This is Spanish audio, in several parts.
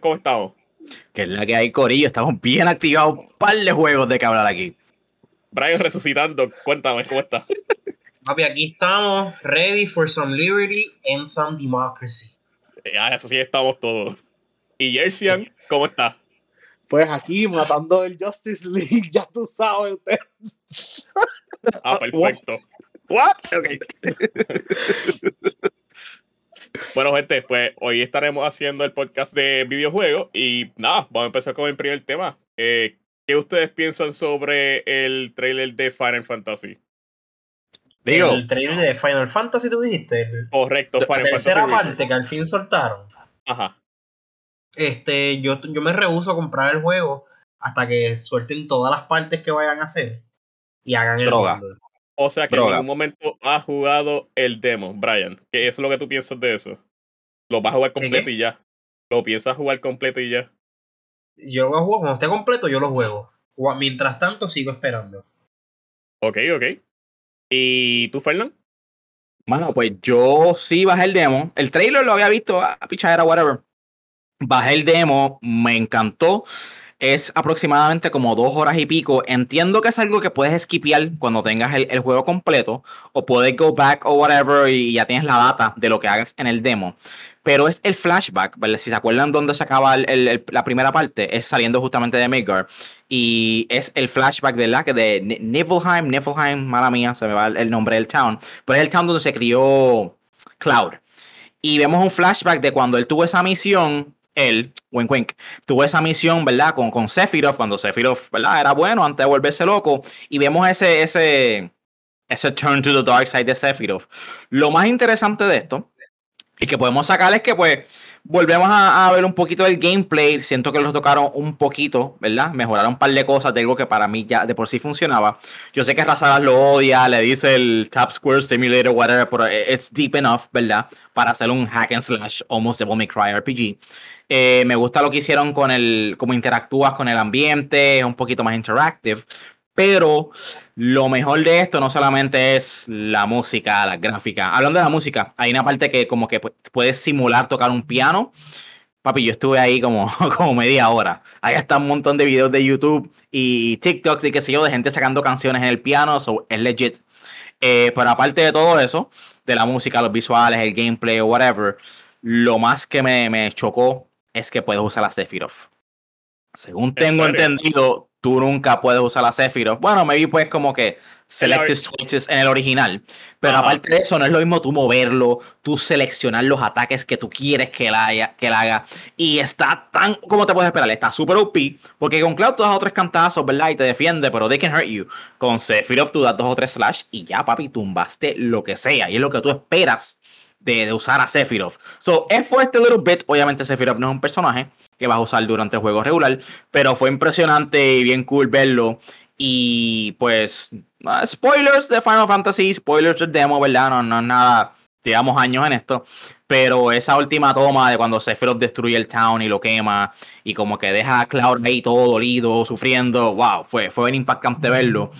¿cómo estamos? Que es la que hay, Corillo. Estamos bien activados. Un par de juegos de que hablar aquí. Brian resucitando, cuéntame, ¿cómo estás? Papi, aquí estamos, ready for some liberty and some democracy. Ya, eso sí, estamos todos. Y Jersian, ¿cómo estás? Pues aquí matando el Justice League, ya tú sabes usted. Ah, perfecto. What? Okay. bueno, gente, pues hoy estaremos haciendo el podcast de videojuegos y nada, vamos a empezar con el primer tema. Eh, ¿Qué ustedes piensan sobre el trailer de Final Fantasy? Digo, el trailer de Final Fantasy, tú dijiste. correcto, Final la tercera parte que al fin soltaron. Ajá. Este, yo, yo me rehuso a comprar el juego hasta que suelten todas las partes que vayan a hacer y hagan el Droga. bundle. O sea que en ningún momento has jugado el demo, Brian. ¿Qué es lo que tú piensas de eso? ¿Lo vas a jugar ¿Qué, completo qué? y ya? ¿Lo piensas jugar completo y ya? Yo lo juego, cuando esté completo, yo lo juego. Ju- Mientras tanto, sigo esperando. Ok, ok. ¿Y tú, Fernán? Bueno, pues yo sí bajé el demo. El trailer lo había visto, a pichadera, whatever. Bajé el demo, me encantó. Es aproximadamente como dos horas y pico. Entiendo que es algo que puedes skipear cuando tengas el, el juego completo. O puedes go back o whatever y ya tienes la data de lo que hagas en el demo. Pero es el flashback. Si se acuerdan dónde se acaba la primera parte, es saliendo justamente de Midgard. Y es el flashback de la que de Ni- Niflheim, Niflheim, mala mía, se me va el nombre del town. Pero es el town donde se crió Cloud. Y vemos un flashback de cuando él tuvo esa misión, él, wink wink, tuvo esa misión, ¿verdad? Con, con Sephiroth, cuando Sephiroth, ¿verdad? Era bueno antes de volverse loco. Y vemos ese, ese, ese turn to the dark side de Sephiroth. Lo más interesante de esto y que podemos sacar es que pues volvemos a, ver un poquito del gameplay. Siento que los tocaron un poquito, ¿verdad? Mejoraron un par de cosas de algo que para mí ya de por sí funcionaba. Yo sé que Razadas lo odia, le dice el Tap Square Simulator, whatever, pero es deep enough, ¿verdad? Para hacer un hack and slash almost Devil May Cry RPG. Eh, me gusta lo que hicieron con el, cómo interactúas con el ambiente, es un poquito más interactive. Pero lo mejor de esto no solamente es la música, la gráfica. Hablando de la música, hay una parte que como que pu- puedes simular tocar un piano. Papi, yo estuve ahí como, como media hora. Ahí está un montón de videos de YouTube y TikToks y qué sé yo, de gente sacando canciones en el piano. So, es legit. Eh, pero aparte de todo eso, de la música, los visuales, el gameplay o whatever, lo más que me, me chocó es que puedes usar a Sephiroth. Según ¿En tengo entendido, tú nunca puedes usar a Sephiroth. Bueno, maybe pues como que selected choices en el original. Pero Ajá. aparte de eso, no es lo mismo tú moverlo, tú seleccionar los ataques que tú quieres que él, haya- que él haga. Y está tan, como te puedes esperar, está súper OP. Porque con Cloud tú das otros cantazos, ¿verdad? Y te defiende, pero they can hurt you. Con Sephiroth tú das dos o tres slash y ya, papi, tumbaste lo que sea. Y es lo que tú esperas de, de usar a Sephiroth. So, es fuerte little bit. Obviamente, Sephiroth no es un personaje que vas a usar durante el juego regular, pero fue impresionante y bien cool verlo. Y pues, ah, spoilers de Final Fantasy, spoilers del demo, ¿verdad? No, no es nada. Llevamos años en esto, pero esa última toma de cuando Sephiroth destruye el town y lo quema, y como que deja a Cloud ahí todo dolido, sufriendo, wow, fue, fue bien impactante verlo.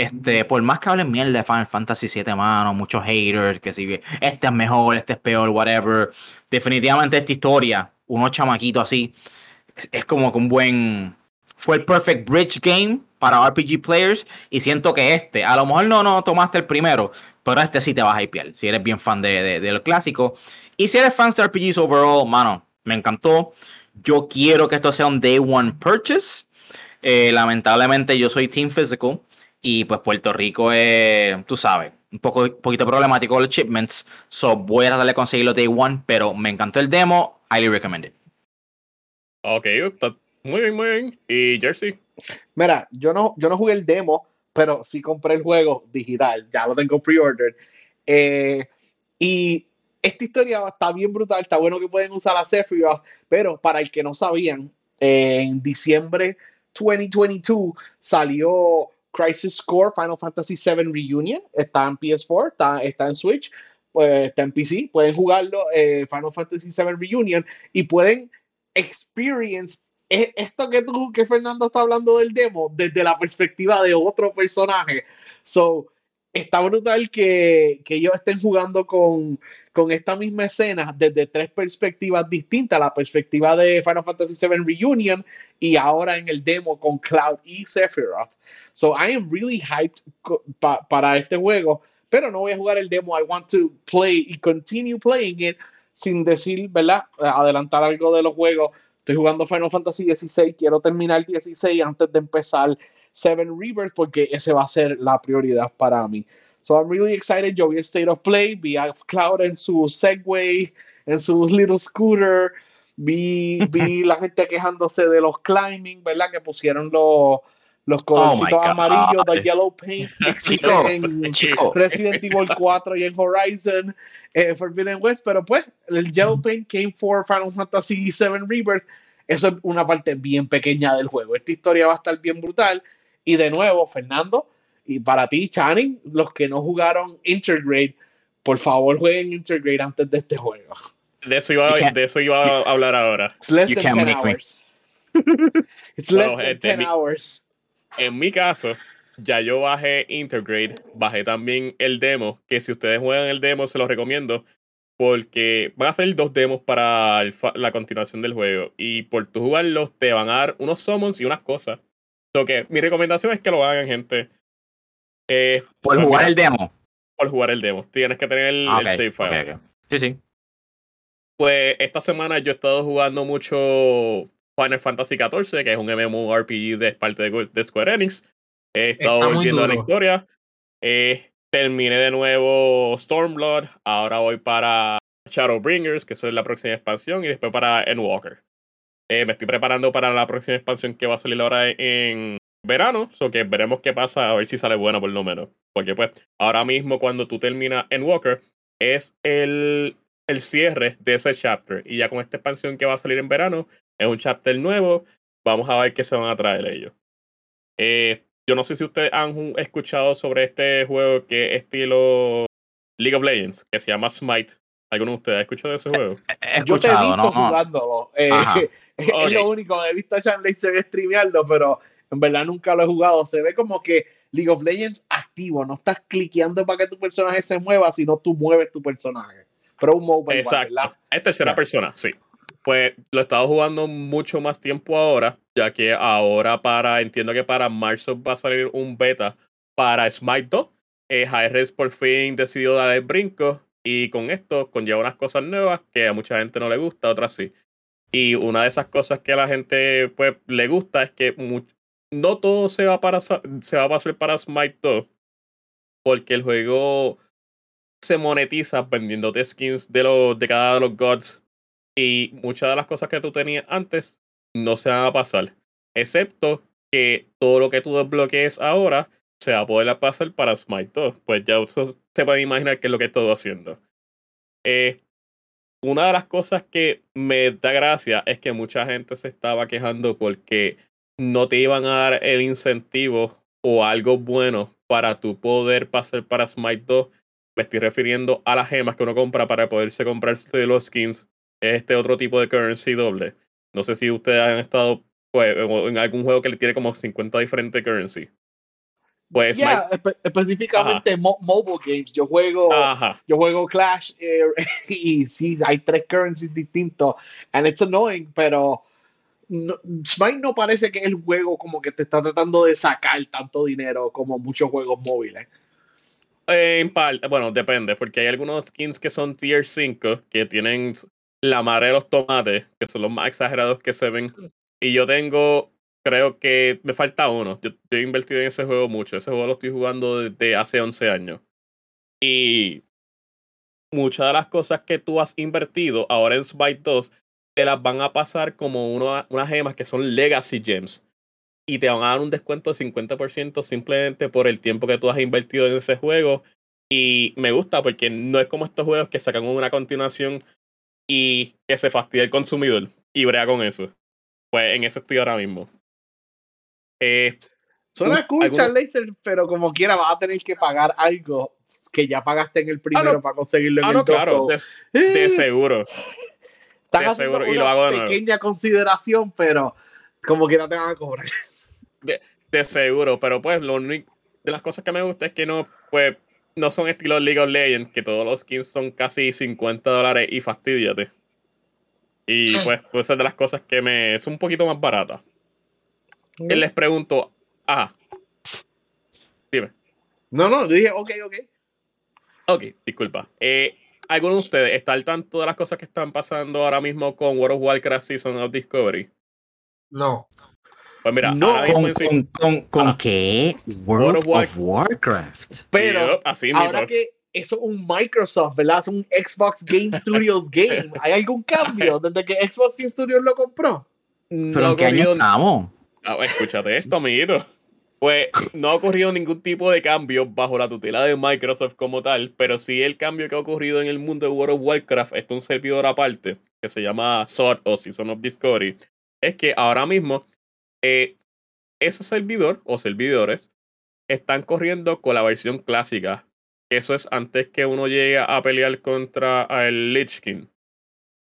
Este, por más que hablen mierda de Final Fantasy 7, mano, muchos haters, que si este es mejor, este es peor, whatever. Definitivamente esta historia, unos chamaquitos así, es, como que un buen. Fue el perfect bridge game para RPG players. Y siento que este, a lo mejor no, no tomaste el primero, pero este sí te vas a hypear. Si eres bien fan de, de, de lo clásico. Y si eres fan de RPGs overall, mano, me encantó. Yo quiero que esto sea un day one purchase. Eh, lamentablemente yo soy Team Physical. Y pues Puerto Rico es, tú sabes, un poco, un poquito problemático con los shipments. So voy a tratar de conseguirlo day one, pero me encantó el demo. Highly recommended. Ok, está muy bien, muy bien. ¿Y Jersey? Mira, yo no, yo no jugué el demo, pero sí compré el juego digital, ya lo tengo pre-ordered. Eh, y esta historia está bien brutal, está bueno que pueden usar a Sephiroth, pero para el que no sabían, en diciembre 2022 salió Crisis Core Final Fantasy VII Reunion, está en PS4, está, está en Switch, pues, está en PC, pueden jugarlo eh, Final Fantasy VII Reunion y pueden experience e- esto que tú, que Fernando está hablando del demo, desde la perspectiva de otro personaje. So, está brutal que, que ellos estén jugando con, con esta misma escena desde tres perspectivas distintas, la perspectiva de Final Fantasy VII Reunion y ahora en el demo con Cloud y Sephiroth. So I am really hyped pa para este juego, pero no voy a jugar el demo. I want to play y continue playing it sin decir, ¿verdad? Adelantar algo de los juegos. Estoy jugando Final Fantasy XVI, quiero terminar 16 antes de empezar Seven Rebirth porque ese va a ser la prioridad para mí. So I'm really excited. Yo vi State of Play, vi a Cloud en su Segway, en su little scooter, vi, vi la gente quejándose de los climbing, ¿verdad? Que pusieron los los colorcitos oh amarillos de Yellow Paint existen en Resident Evil 4 y en Horizon eh, Forbidden West, pero pues el Yellow Paint came for Final Fantasy VII Rebirth. Eso es una parte bien pequeña del juego. Esta historia va a estar bien brutal. Y de nuevo, Fernando, y para ti, Channing, los que no jugaron Intergrade, por favor jueguen Intergrade antes de este juego. De eso iba, de eso iba a hablar ahora. It's less than 10 hours. It's less than 10 hours. En mi caso, ya yo bajé Intergrade, bajé también el demo, que si ustedes juegan el demo se los recomiendo, porque van a ser dos demos para la continuación del juego. Y por tu jugarlos te van a dar unos summons y unas cosas. Lo que mi recomendación es que lo hagan, gente. Eh, por jugar el demo. Por jugar el demo. Tienes que tener el, ah, save file. Sí, sí. Pues esta semana yo he estado jugando mucho Final Fantasy XIV, que es un MMORPG de parte de, Square Enix. He estado volviendo a la historia. Eh, terminé de nuevo Stormblood. Ahora voy para Shadowbringers, que es la próxima expansión, y después para Endwalker. Eh, me estoy preparando para la próxima expansión que va a salir ahora en, verano, so que veremos qué pasa, a ver si sale bueno por lo menos. Porque pues ahora mismo cuando tú terminas en Walker es el, el cierre de ese chapter. Y ya con esta expansión que va a salir en verano, es un chapter nuevo. Vamos a ver qué se van a traer ellos. Eh, yo no sé si ustedes han escuchado sobre este juego que es estilo League of Legends, que se llama Smite. ¿Alguno de ustedes ha escuchado de ese juego? Yo te he visto jugándolo. Eh, es lo único. He visto a Laser streamearlo, pero en verdad nunca lo he jugado. Se ve como que League of Legends activo. No estás cliqueando para que tu personaje se mueva, sino tú mueves tu personaje. Pero un mobile, Exacto. Es tercera persona, sí. Pues lo he estado jugando mucho más tiempo ahora, ya que ahora para, entiendo que para marzo va a salir un beta para Smite 2. Eh, por fin decidió dar el brinco y con esto conlleva unas cosas nuevas que a mucha gente no le gusta, otras sí. Y una de esas cosas que a la gente pues le gusta es que no todo se va, para, se va a hacer para Smite 2, porque el juego se monetiza vendiéndote skins de, los, de cada de los gods y muchas de las cosas que tú tenías antes no se van a pasar, excepto que todo lo que tú desbloquees ahora se va a poder pasar para Smite 2. Pues ya se puede imaginar qué es lo que estoy haciendo. Eh, una de las cosas que me da gracia es que mucha gente se estaba quejando porque no te iban a dar el incentivo o algo bueno para tu poder pasar para Smite 2. Me estoy refiriendo a las gemas que uno compra para poderse comprar los skins. Este otro tipo de currency doble. No sé si ustedes han estado pues, en algún juego que le tiene como 50 diferentes currency. Pues específicamente mobile games. Yo juego, yo juego Clash eh, y sí, hay tres currencies distintos. And it's annoying, pero Smite no parece que es el juego como que te está tratando de sacar tanto dinero como muchos juegos móviles. En parte, bueno, depende, porque hay algunos skins que son tier 5 que tienen la madre de los tomates, que son los más exagerados que se ven. Y yo tengo, creo que me falta uno. Yo, he invertido en ese juego mucho. Ese juego lo estoy jugando desde hace 11 años. Y muchas de las cosas que tú has invertido ahora en Smite 2 te las van a pasar como unas gemas que son Legacy Gems. Y te van a dar un descuento de 50% simplemente por el tiempo que tú has invertido en ese juego. Y me gusta porque no es como estos juegos que sacan una continuación y que se fastidia el consumidor y brea con eso. Pues en eso estoy ahora mismo. Eh, Suena cool, Laser, pero como quiera vas a tener que pagar algo que ya pagaste en el ah, primero para conseguirlo en ah, el no, claro, de, de seguro. Una y lo hago pequeña consideración, pero como que no te van a cobrar. De, seguro, pero pues lo único de las cosas que me gusta es que no, pues no son estilo League of Legends, que todos los skins son casi 50 dólares y fastidiate. Y pues, pues esa es de las cosas que me es un poquito más barata. Y les pregunto, ah, dime. No, no, yo dije, ok, ok. Ok, disculpa. Eh, ¿Alguno de ustedes está al tanto de las cosas que están pasando ahora mismo con World of Warcraft Season of Discovery? No. Pues mira, No, ahora mismo ¿Con, sí- con, con, con Ah. qué? World of of Warcraft. Pero Yep, así mismo. ahora que eso es un Microsoft, ¿verdad? Es un Xbox Game Studios game. ¿Hay algún cambio desde que Xbox Game Studios lo compró? no ¿Pero ha en qué año estamos? Ah, escúchate esto, amiguito. Pues no ha ocurrido ningún tipo de cambio bajo la tutela de Microsoft como tal, pero sí el cambio que ha ocurrido en el mundo de World of Warcraft, está un servidor aparte que se llama SWORD o Season of Discovery, es que ahora mismo eh, ese servidor o servidores están corriendo con la versión clásica. Eso es antes que uno llegue a pelear contra el Lich King.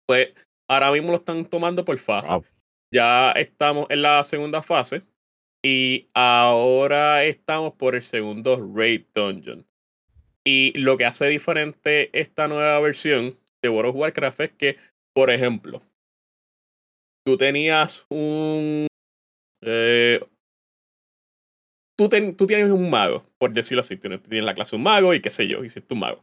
Pues ahora mismo lo están tomando por fase. Wow. Ya estamos en la segunda fase. Y ahora estamos por el segundo Raid Dungeon. Y lo que hace diferente esta nueva versión de World of Warcraft es que, por ejemplo, tú tenías un. eh, tú, ten- tú tienes un mago, por decirlo así. Tienes, tienes la clase un mago y qué sé yo, hiciste un mago.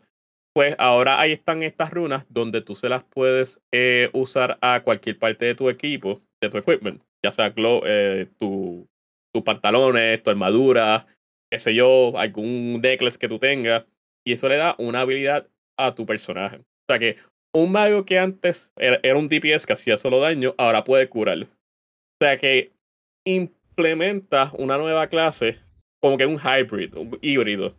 Pues ahora ahí están estas runas donde tú se las puedes eh, usar a cualquier parte de tu equipo, de tu equipment, ya sea eh, tu, tus pantalones, tu armadura, qué sé yo, algún necklace que tú tengas. Y eso le da una habilidad a tu personaje. O sea que un mago que antes era, era un DPS que hacía solo daño, ahora puede curarlo. O sea que implementa una nueva clase, como que un hybrid, un híbrido.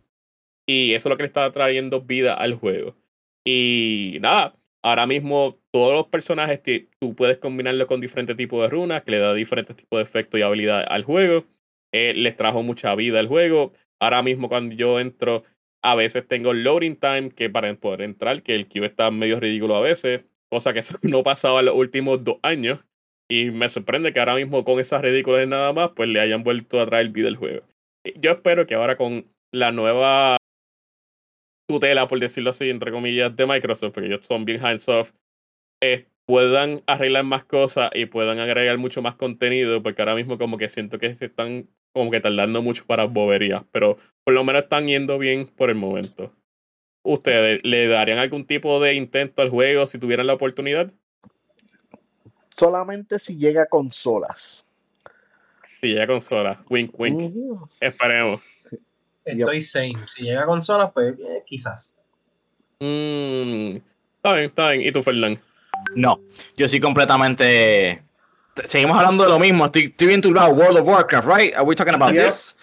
Y eso es lo que le está trayendo vida al juego. Y nada, ahora mismo todos los personajes que tú puedes combinarlo con diferentes tipos de runas, que le da diferentes tipos de efectos y habilidades al juego. Eh, les trajo mucha vida al juego. Ahora mismo cuando yo entro, a veces tengo loading time, que para poder entrar, que el queue está medio ridículo a veces, cosa que no pasaba en los últimos dos años. Y me sorprende que ahora mismo con esas ridículas nada más, pues le hayan vuelto a traer vida al juego. Y Yo espero que ahora con la nueva tutela, por decirlo así, entre comillas, de Microsoft, porque ellos son bien hands-off, eh, puedan arreglar más cosas y puedan agregar mucho más contenido, porque ahora mismo como que siento que se están como que tardando mucho para boberías, pero por lo menos están yendo bien por el momento. ¿Ustedes le darían algún tipo de intento al juego si tuvieran la oportunidad? Solamente si llega a consolas. Si llega a consola, wink wink, esperemos. Estoy same. Si llega a consolas, pues eh, quizás. Mm, está bien, está bien. ¿Y tú, Fernán? No, yo sí completamente. Seguimos hablando de lo mismo. Estoy, estoy bien turbado. World of Warcraft, right? Are we talking about this?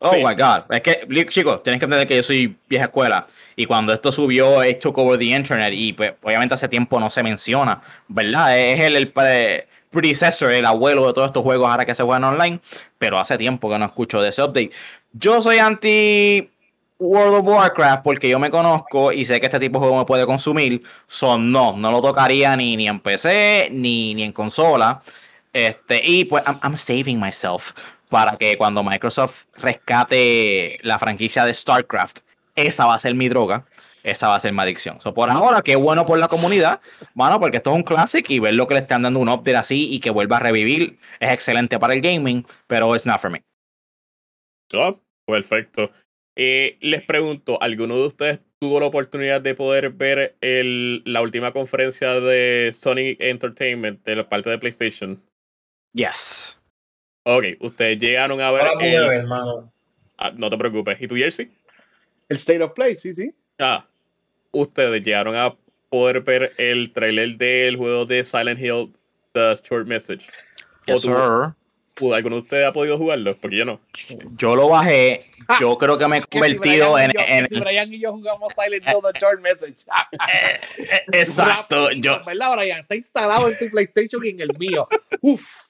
Oh Sí. my god. Es que, chicos, tienen que entender que yo soy vieja escuela. Y cuando esto subió, it took over the internet. Y pues, obviamente hace tiempo no se menciona, ¿verdad? Es el, el pre- predecessor, el abuelo de todos estos juegos ahora que se juegan online. Pero hace tiempo que no escucho de ese update. Yo soy anti World of Warcraft porque yo me conozco y sé que este tipo de juego me puede consumir. Son no, no lo tocaría ni, ni en PC ni, ni en consola. Este, y pues I'm, I'm saving myself para que cuando Microsoft rescate la franquicia de StarCraft, esa va a ser mi droga. Esa va a ser mi adicción. So, por ahora, qué bueno por la comunidad, bueno, porque esto es un classic y ver lo que le están dando un update así y que vuelva a revivir es excelente para el gaming, pero it's not for me. Ah, perfecto. Eh, les pregunto, ¿alguno de ustedes tuvo la oportunidad de poder ver el, la última conferencia de Sony Entertainment de la parte de PlayStation? Yes. Ok, ustedes llegaron a ver. pude el- ver, hermano. Ah, no te preocupes. ¿Y tú, Jersey? El State of Play, sí, sí. Ah, ustedes llegaron a poder ver el trailer del juego de Silent Hill, The Short Message. ¿O Yes, tú- sir. ¿Alguno de ustedes ha podido jugarlo? Porque yo no. Yo lo bajé. Yo creo que me he si convertido Brian en. yo- en- si Brian y yo jugamos Silent Hill The Short Message. Eh, eh, exacto. rapidito, Yo, ¿Verdad, Brian? Está instalado en tu PlayStation y en el mío. Uf.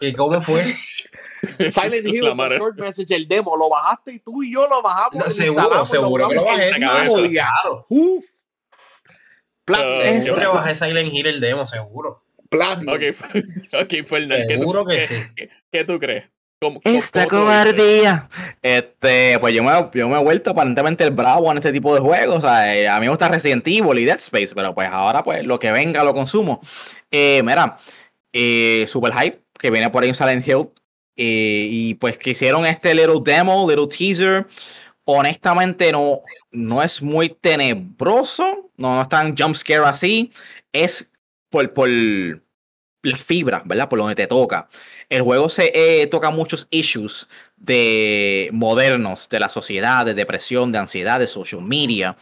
¿Y cómo fue? Silent Hill La The madre. Short Message, el demo, lo bajaste y tú y yo lo bajamos. No, seguro, seguro que lo bajé. Claro. Uf. Yo que bajé Silent Hill el demo, seguro. plan. Ok, ok, Fernan, ¿qué tú- Seguro que sí. qué- ¿Qué tú crees? ¿Cómo- Esta cómo cobardía. Este, pues yo me, yo me he vuelto aparentemente el bravo en este tipo de juegos. O sea, eh, a mí me gusta Resident Evil y Dead Space, pero pues ahora pues lo que venga lo consumo. Eh, mira, eh, super hype, que viene por ahí un Silent Hill. eh, y pues que hicieron este little demo, little teaser. Honestamente no, no es muy tenebroso, no, no es tan jump scare así. Es por, por la fibra, ¿verdad? Por donde te toca. El juego se eh, toca muchos issues de modernos de la sociedad, de depresión, de ansiedad, de social media.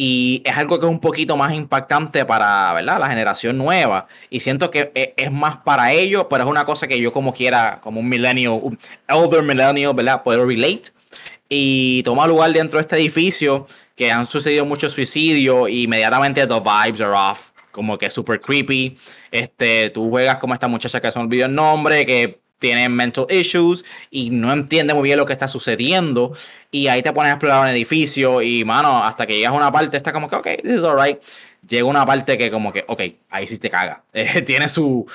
Y es algo que es un poquito más impactante para ¿verdad? la generación nueva. Y siento que e- es más para ellos, pero es una cosa que yo como quiera, como un millennial, un elder millennial, ¿verdad? Puedo relate. Y toma lugar dentro de este edificio que han sucedido muchos suicidios y inmediatamente the vibes are off. Como que super creepy. Este, tú juegas como esta muchacha que se me olvidó el nombre, que tiene mental issues y no entiende muy bien lo que está sucediendo. Y ahí te pones a explorar un edificio y, mano, hasta que llegas a una parte, está como que, ok, this is alright. Llega una parte que como que, ok, ahí sí te caga. Eh, tiene su,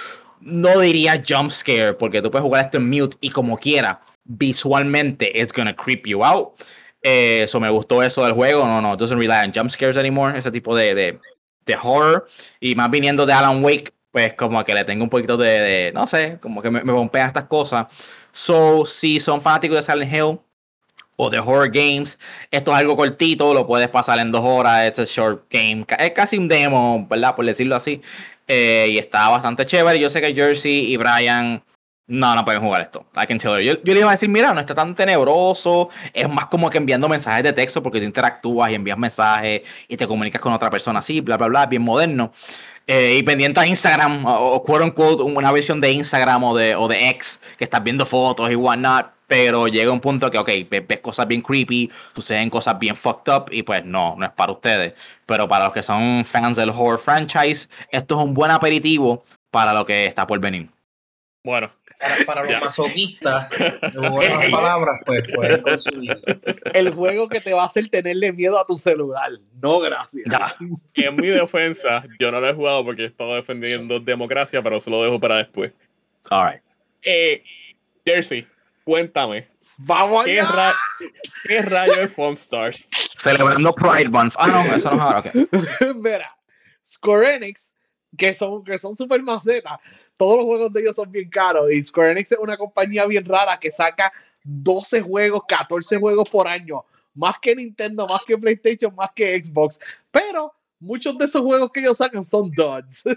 no diría jump scare, porque tú puedes jugar esto en mute y como quiera, visualmente it's gonna creep you out. Eh, Eso me gustó eso del juego. No, no, doesn't rely on jump scares anymore. Ese tipo de, de, de horror. Y más viniendo de Alan Wake, pues como que le tengo un poquito de, de- no sé, como que me, me pompean estas cosas. So, si son fanáticos de Silent Hill o de horror games, esto es algo cortito, lo puedes pasar en dos horas. Es un short game, es casi un demo, ¿verdad? Por decirlo así. Eh, y está bastante chévere. Yo sé que Jersey y Brian no, no pueden jugar esto. I can tell you. Yo, yo le iba a decir, mira, no está tan tenebroso. Es más como que enviando mensajes de texto porque tú interactúas y envías mensajes y te comunicas con otra persona así, bla, bla, bla, bien moderno. Eh, y pendiente a Instagram, o, o quote una versión de Instagram o de, o de X, que estás viendo fotos y whatnot. Pero llega un punto que, ok, ves, ves cosas bien creepy, suceden cosas bien fucked up, y pues no, no es para ustedes. Pero para los que son fans del horror franchise, esto es un buen aperitivo para lo que está por venir. Bueno, Para, para los Ya. masoquistas, de buenas palabras, pues pueden consumir. El juego que te va a hacer tenerle miedo a tu celular. No, gracias. Ya. en mi defensa, yo no lo he jugado porque he estado defendiendo democracia, pero se lo dejo para después. All right. Eh, Jersey, cuéntame, ¡Vamos ¿qué, allá! ra- ¿qué rayo es Foam Stars? Celebrando Pride Month. Ah, no, eso no es ahora. ok. Mira, Square Enix, que son, que son super macetas, todos los juegos de ellos son bien caros. Y Square Enix es una compañía bien rara que saca 12 juegos, 14 juegos por año. Más que Nintendo, más que PlayStation, más que Xbox. Pero muchos de esos juegos que ellos sacan son duds.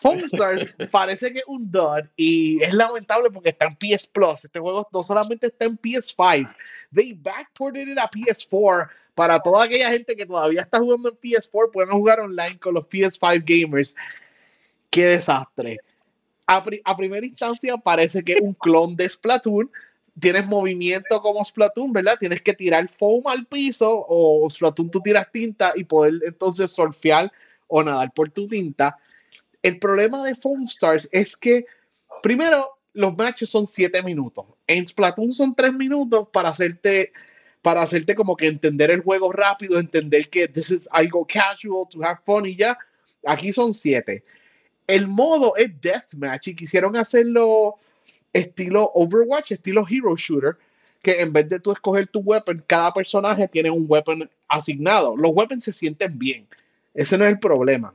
Stars parece que es un dud y es lamentable porque está en PS Plus. Este juego no solamente está en PS5, they backported it a PS4 para toda aquella gente que todavía está jugando en PS4, pueden jugar online con los PS5 gamers. Qué desastre. A, pri- a primera instancia parece que es un clon de Splatoon. Tienes movimiento como Splatoon, ¿verdad? Tienes que tirar foam al piso o Splatoon tú tiras tinta y poder entonces surfear o nadar por tu tinta. El problema de Foam Stars es que, primero, los matches son 7 minutos. En Splatoon son 3 minutos para hacerte para hacerte como que entender el juego rápido, entender que this is algo casual, to have fun y ya. Aquí son siete. El modo es deathmatch y quisieron hacerlo estilo Overwatch, estilo Hero Shooter, que en vez de tú escoger tu weapon, cada personaje tiene un weapon asignado. Los weapons se sienten bien. Ese no es el problema.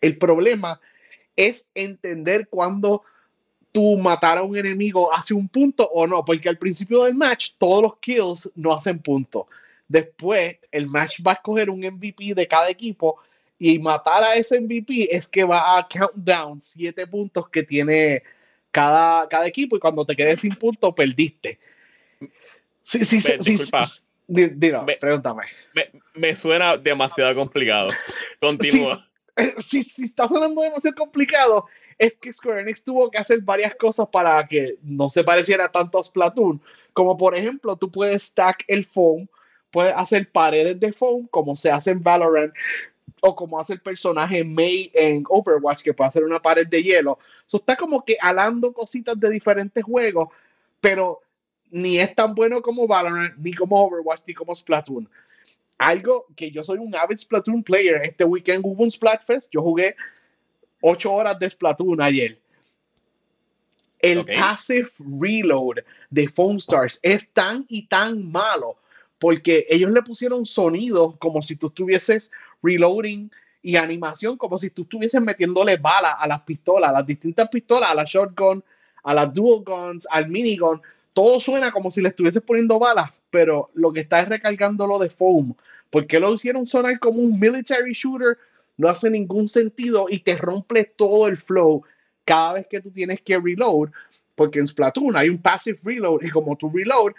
El problema es entender cuándo tú matar a un enemigo hace un punto o no, porque al principio del match todos los kills no hacen punto. Después el match va a escoger un MVP de cada equipo y matar a ese MVP es que va a count down siete puntos que tiene cada, cada equipo y cuando te quedes sin punto perdiste. Sí, sí, sí, sí, disculpa. sí, dilo, pregúntame. Me, me suena demasiado complicado. Continúa. Si, si está sonando demasiado complicado, es que Square Enix tuvo que hacer varias cosas para que no se pareciera tanto a Splatoon. Como por ejemplo, tú puedes stack el foam, puedes hacer paredes de foam, como se hace en Valorant, o como hace el personaje Mei en Overwatch, que puede hacer una pared de hielo. So, está como que alando cositas de diferentes juegos, pero ni es tan bueno como Valorant, ni como Overwatch, ni como Splatoon algo que yo soy un avid Splatoon player. Este weekend hubo un Splatfest. Yo jugué ocho horas de Splatoon ayer. El passive reload de Foam Stars es tan y tan malo porque ellos le pusieron sonido como si tú estuvieses reloading y animación como si tú estuvieses metiéndole balas a las pistolas, a las distintas pistolas, a la shotgun, a las dual guns, al minigun. Todo suena como si le estuvieses poniendo balas, pero lo que está es recargándolo de foam. ¿Por qué lo hicieron sonar como un military shooter? No hace ningún sentido y te rompe todo el flow cada vez que tú tienes que reload, porque en Splatoon hay un passive reload y como tu reload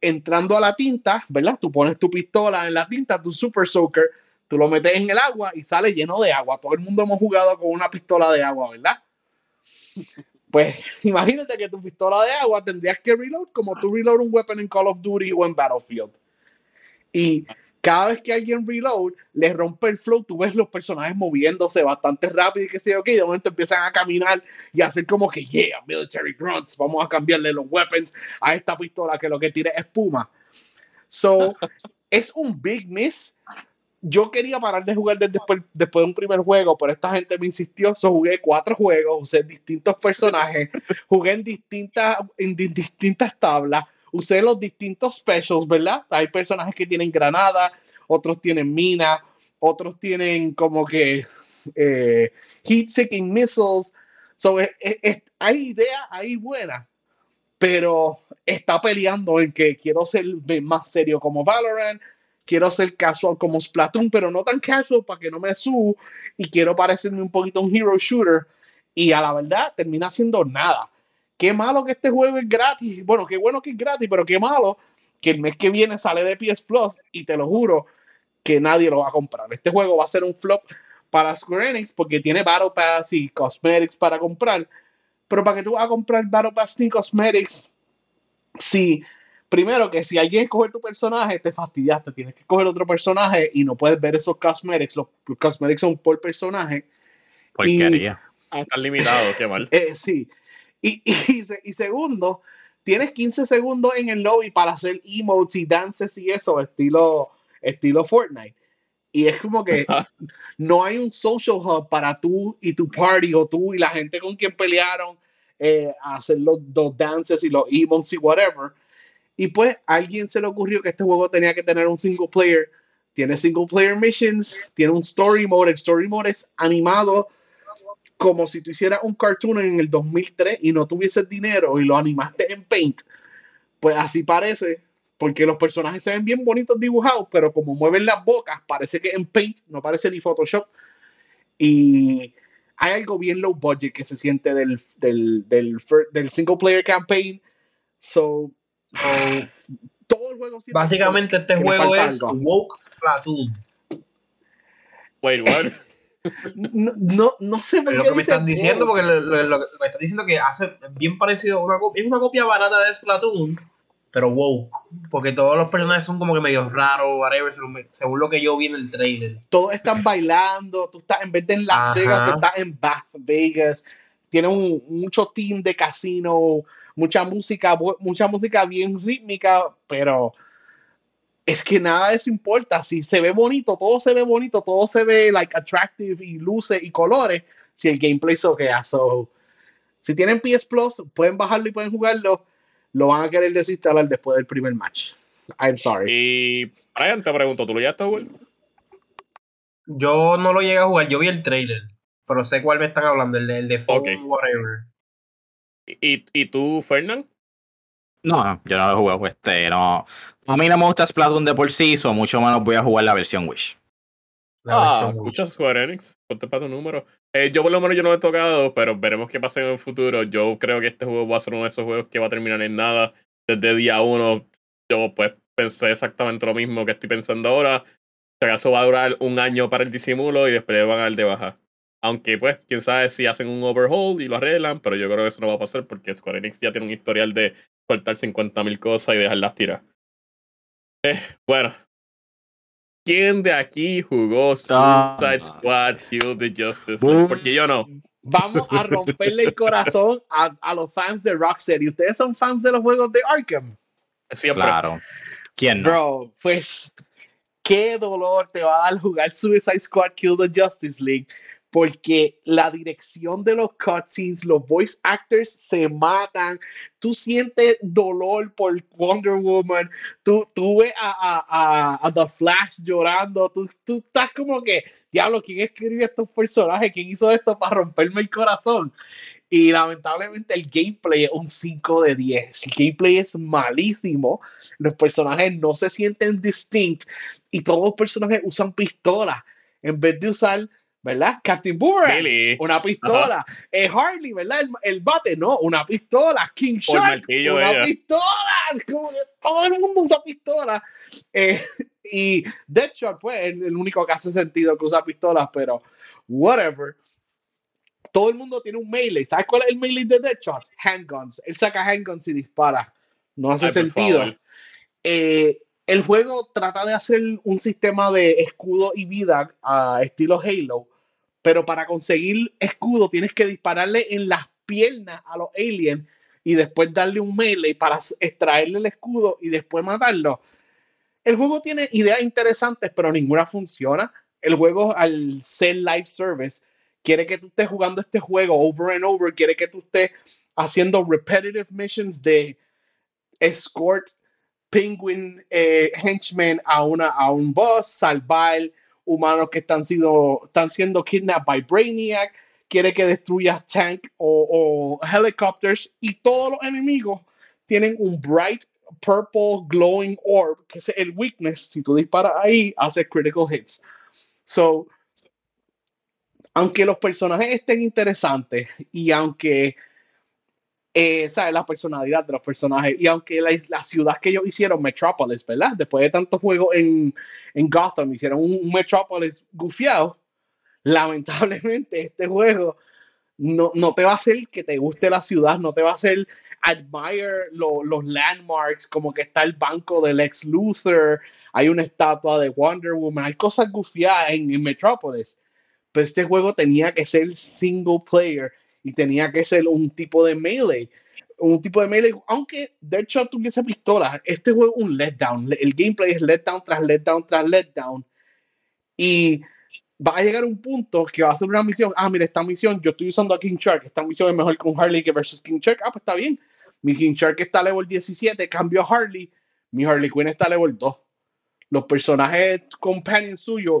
entrando a la tinta, ¿verdad? Tú pones tu pistola en la tinta, tu super soaker, tú lo metes en el agua y sale lleno de agua. Todo el mundo hemos jugado con una pistola de agua, ¿verdad? Pues imagínate que tu pistola de agua tendrías que reload como tú reload un weapon en Call of Duty o en Battlefield. Y cada vez que alguien reload, le rompe el flow, tú ves los personajes moviéndose bastante rápido y que sé yo, que de momento empiezan a caminar y hacer como que, yeah, military grunts, vamos a cambiarle los weapons a esta pistola que lo que tira es espuma. So, es un big miss. Yo quería parar de jugar desde después, después de un primer juego, pero esta gente me insistió. So, jugué cuatro juegos, usé distintos personajes, jugué en distintas, en di- distintas tablas, usé los distintos specials, ¿verdad? Hay personajes que tienen granada, otros tienen mina, otros tienen como que eh, heat-seeking missiles. So, hay ideas ahí buenas, pero está peleando en que quiero ser más serio como Valorant, quiero ser casual como Splatoon, pero no tan casual para que no me suba y quiero parecerme un poquito un hero shooter y a la verdad termina siendo nada. Qué malo que este juego es gratis. Bueno, qué bueno que es gratis, pero qué malo que el mes que viene sale de PS Plus y te lo juro que nadie lo va a comprar. Este juego va a ser un flop para Square Enix porque tiene Battle Pass y cosmetics para comprar. Pero para que tú vas a comprar Battle Pass y cosmetics, si primero que si alguien escoge tu personaje, te fastidiaste, tienes que escoger otro personaje y no puedes ver esos cosmetics. Los, los cosmetics son por personaje. Porquería. Están limitados, qué mal. Eh, sí. Y, y, y se- y segundo, tienes 15 segundos en el lobby para hacer emotes y dances y eso, estilo, estilo Fortnite. Y es como que no hay un social hub para tú y tu party o tú y la gente con quien pelearon eh, hacer los, los dances y los emotes y whatever. Y pues a alguien se le ocurrió que este juego tenía que tener un single player. Tiene single player missions, tiene un story mode. El story mode es animado como si tú hicieras un cartoon en el 2003 y no tuvieses dinero y lo animaste en Paint. Pues así parece, porque los personajes se ven bien bonitos dibujados, pero como mueven las bocas, parece que en Paint, no parece ni Photoshop. Y hay algo bien low budget que se siente del, del, del, single player campaign. So, todo el juego Básicamente este juego es algo. Woke Splatoon. Wait, what? No, no, no sé por Es lo qué que me están diciendo, porque lo, lo- lo- me están diciendo que hace bien parecido a una copia, es una copia barata de Splatoon, pero woke, porque todos los personajes son como que medio raros, whatever, según, lo que yo vi en el trailer. todos están bailando, tú estás en vez de en Las Ajá. Vegas, estás en Bath Vegas, tiene un, mucho team de casino, mucha música, mucha música bien rítmica, pero es que nada de eso importa, si se ve bonito, todo se ve bonito, todo se ve like attractive y luces y colores, si el gameplay soquea, so si tienen PS Plus, pueden bajarlo y pueden jugarlo, lo van a querer desinstalar después del primer match. I'm sorry. Y Brian, te pregunto, ¿tú lo llegaste a jugar? Yo no lo llegué a jugar, yo vi el trailer, pero sé cuál me están hablando, el de, el de Foam, Ok. whatever. ¿Y, y tú, Fernán? No, no, yo no lo he jugado. Este, no. A mí no me gusta Splatoon de por sí, o mucho menos voy a jugar la versión Wish. La ah, versión escucha Square Enix, ponte para tu número. Eh, yo por lo menos yo no lo he tocado, pero veremos qué pasa en el futuro. Yo creo que este juego va a ser uno de esos juegos que va a terminar en nada. Desde día uno, yo pues pensé exactamente lo mismo que estoy pensando ahora. Si acaso va a durar un año para el disimulo y después van a dar de baja. Aunque pues, quién sabe si hacen un overhaul y lo arreglan, pero yo creo que eso no va a pasar porque Square Enix ya tiene un historial de soltar 50.000 cosas y dejarlas tirar. Eh, bueno. ¿Quién de aquí jugó Ah. Suicide Squad Kill the Justice League? Porque yo no. Vamos a romperle el corazón a, a los fans de Rocksteady. ¿Ustedes son fans de los juegos de Arkham? Siempre. Claro. ¿Quién no? Bro, pues qué dolor te va a dar jugar Suicide Squad Kill the Justice League. Porque la dirección de los cutscenes, los voice actors se matan, tú sientes dolor por Wonder Woman, tú, tú ves a, a, The Flash llorando, tú, tú estás como que, diablo, ¿quién escribió estos personajes? ¿Quién hizo esto para romperme el corazón? Y lamentablemente el gameplay es un 5 de 10. El gameplay es malísimo. Los personajes no se sienten distinct y todos los personajes usan pistolas en vez de usar, ¿verdad? Captain Boomerang, una pistola. Eh, Harley, ¿verdad? El, bate, no, una pistola. King Shark, una pistola. todo el mundo usa pistola. Eh, y Deadshot, pues, es el único que hace sentido que usa pistolas, pero whatever todo el mundo tiene un melee. ¿Sabes cuál es el melee de Deadshot? Handguns. Él saca handguns y dispara. No hace sentido. Eh, el juego trata de hacer un sistema de escudo y vida a estilo Halo, pero para conseguir escudo tienes que dispararle en las piernas a los aliens y después darle un melee para extraerle el escudo y después matarlo. El juego tiene ideas interesantes, pero ninguna funciona. El juego, al ser live service, quiere que tú estés jugando este juego over and over, quiere que tú estés haciendo repetitive missions de escort penguin eh, a, una, a un boss, salvar humanos que están, están siendo kidnapped by Brainiac, quiere que destruyas tank o, o helicopters y todos los enemigos tienen un bright purple glowing orb, que es el weakness. Si tú disparas ahí, hace critical hits. So, aunque los personajes estén interesantes y aunque, eh, ¿sabes? La personalidad de los personajes y aunque la, ciudad que ellos hicieron, Metropolis, ¿verdad? Después de tantos juegos en, en Gotham, hicieron un, Metropolis gufiado. Lamentablemente, este juego no, no, te va a hacer que te guste la ciudad, no te va a hacer admire los landmarks, como que está el banco del ex Luthor, hay una estatua de Wonder Woman, hay cosas gufiadas en, en Metropolis pero este juego tenía que ser single player y tenía que ser un tipo de melee. Un tipo de melee, aunque de hecho tuviese pistola, este juego es un letdown. El gameplay es letdown tras letdown tras letdown. Y va a llegar un punto que va a ser una misión. Ah, mira, esta misión, yo estoy usando a King Shark. Esta misión es mejor con Harley que versus King Shark. Ah, pues está bien. Mi King Shark está level 17, cambio a Harley. Mi Harley Quinn está level 2 los personajes companions suyos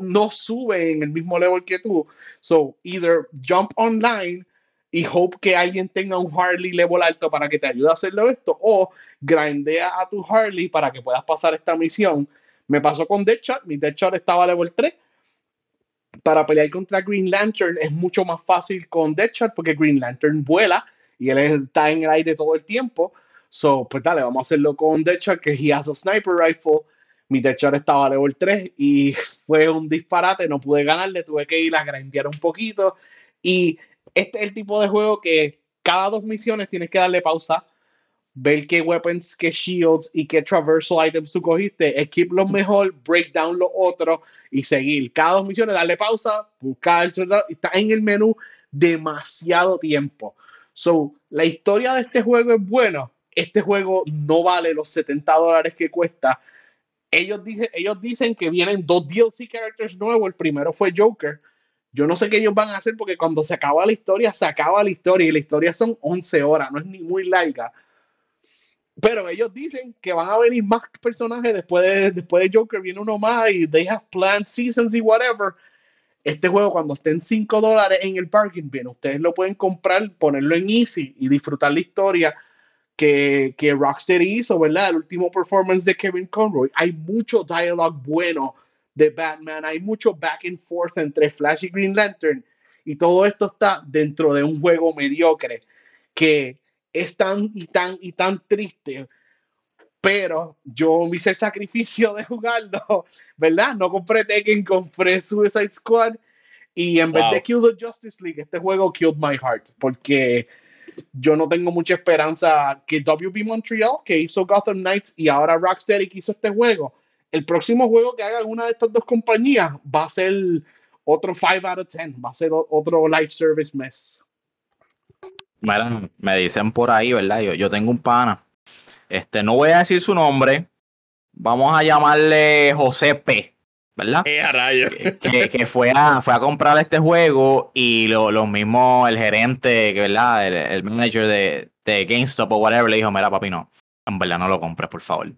no, suben en el mismo level que tú. So, either jump online y hope que alguien tenga un Harley level alto para que te ayude a hacerlo esto, o grindea a tu Harley para que puedas pasar esta misión. Me pasó con Deadshot, mi Deadshot estaba level 3. Para pelear contra Green Lantern es mucho más fácil con Deadshot porque Green Lantern vuela y él está en el aire todo el tiempo. So, pues dale, vamos a hacerlo con Deadshot, que he has a sniper rifle. Mi Deadshot estaba level 3 y fue un disparate, no pude ganarle, tuve que ir a grandear un poquito. Y este es el tipo de juego que cada dos misiones tienes que darle pausa, ver qué weapons, qué shields y qué traversal items tú cogiste, equip los mejor, break down los otros y seguir. Cada dos misiones, darle pausa, buscar, está en el menú demasiado tiempo. So, la historia de este juego es buena, este juego no vale los 70 dólares que cuesta. Ellos, dicen, que vienen dos DLC characters nuevos. El primero fue Joker. Yo no sé qué ellos van a hacer porque cuando se acaba la historia, se acaba la historia y la historia son 11 horas, no es ni muy larga. Pero ellos dicen que van a venir más personajes después de, Joker, viene uno más y they have planned seasons y whatever. Este juego, cuando esté en 5 dólares en el parking, bien, ustedes lo pueden comprar, ponerlo en easy y disfrutar la historia que, que Rocksteady hizo, ¿verdad? El último performance de Kevin Conroy. Hay mucho dialogue bueno de Batman, hay mucho back and forth entre Flash y Green Lantern, y todo esto está dentro de un juego mediocre que es tan y tan y tan triste. Pero yo me hice el sacrificio de jugarlo, ¿verdad? No compré Tekken, compré Suicide Squad. Y en vez de Kill the Justice League, este juego killed my heart. Porque yo no tengo mucha esperanza que WB Montreal, que hizo Gotham Knights, y ahora Rocksteady, que hizo este juego, el próximo juego que haga una de estas dos compañías va a ser otro 5 out of 10, va a ser otro live service mes. Bueno, me dicen por ahí, ¿verdad? Yo, yo tengo un pana. Este, no voy a decir su nombre. Vamos a llamarle José P. ¿verdad? ¡Eh, a que, que fue, a, fue a comprar este juego y lo, lo mismo el gerente, ¿verdad? El, el manager de, de GameStop o whatever le dijo, mira papi, no, en verdad no lo compres, por favor.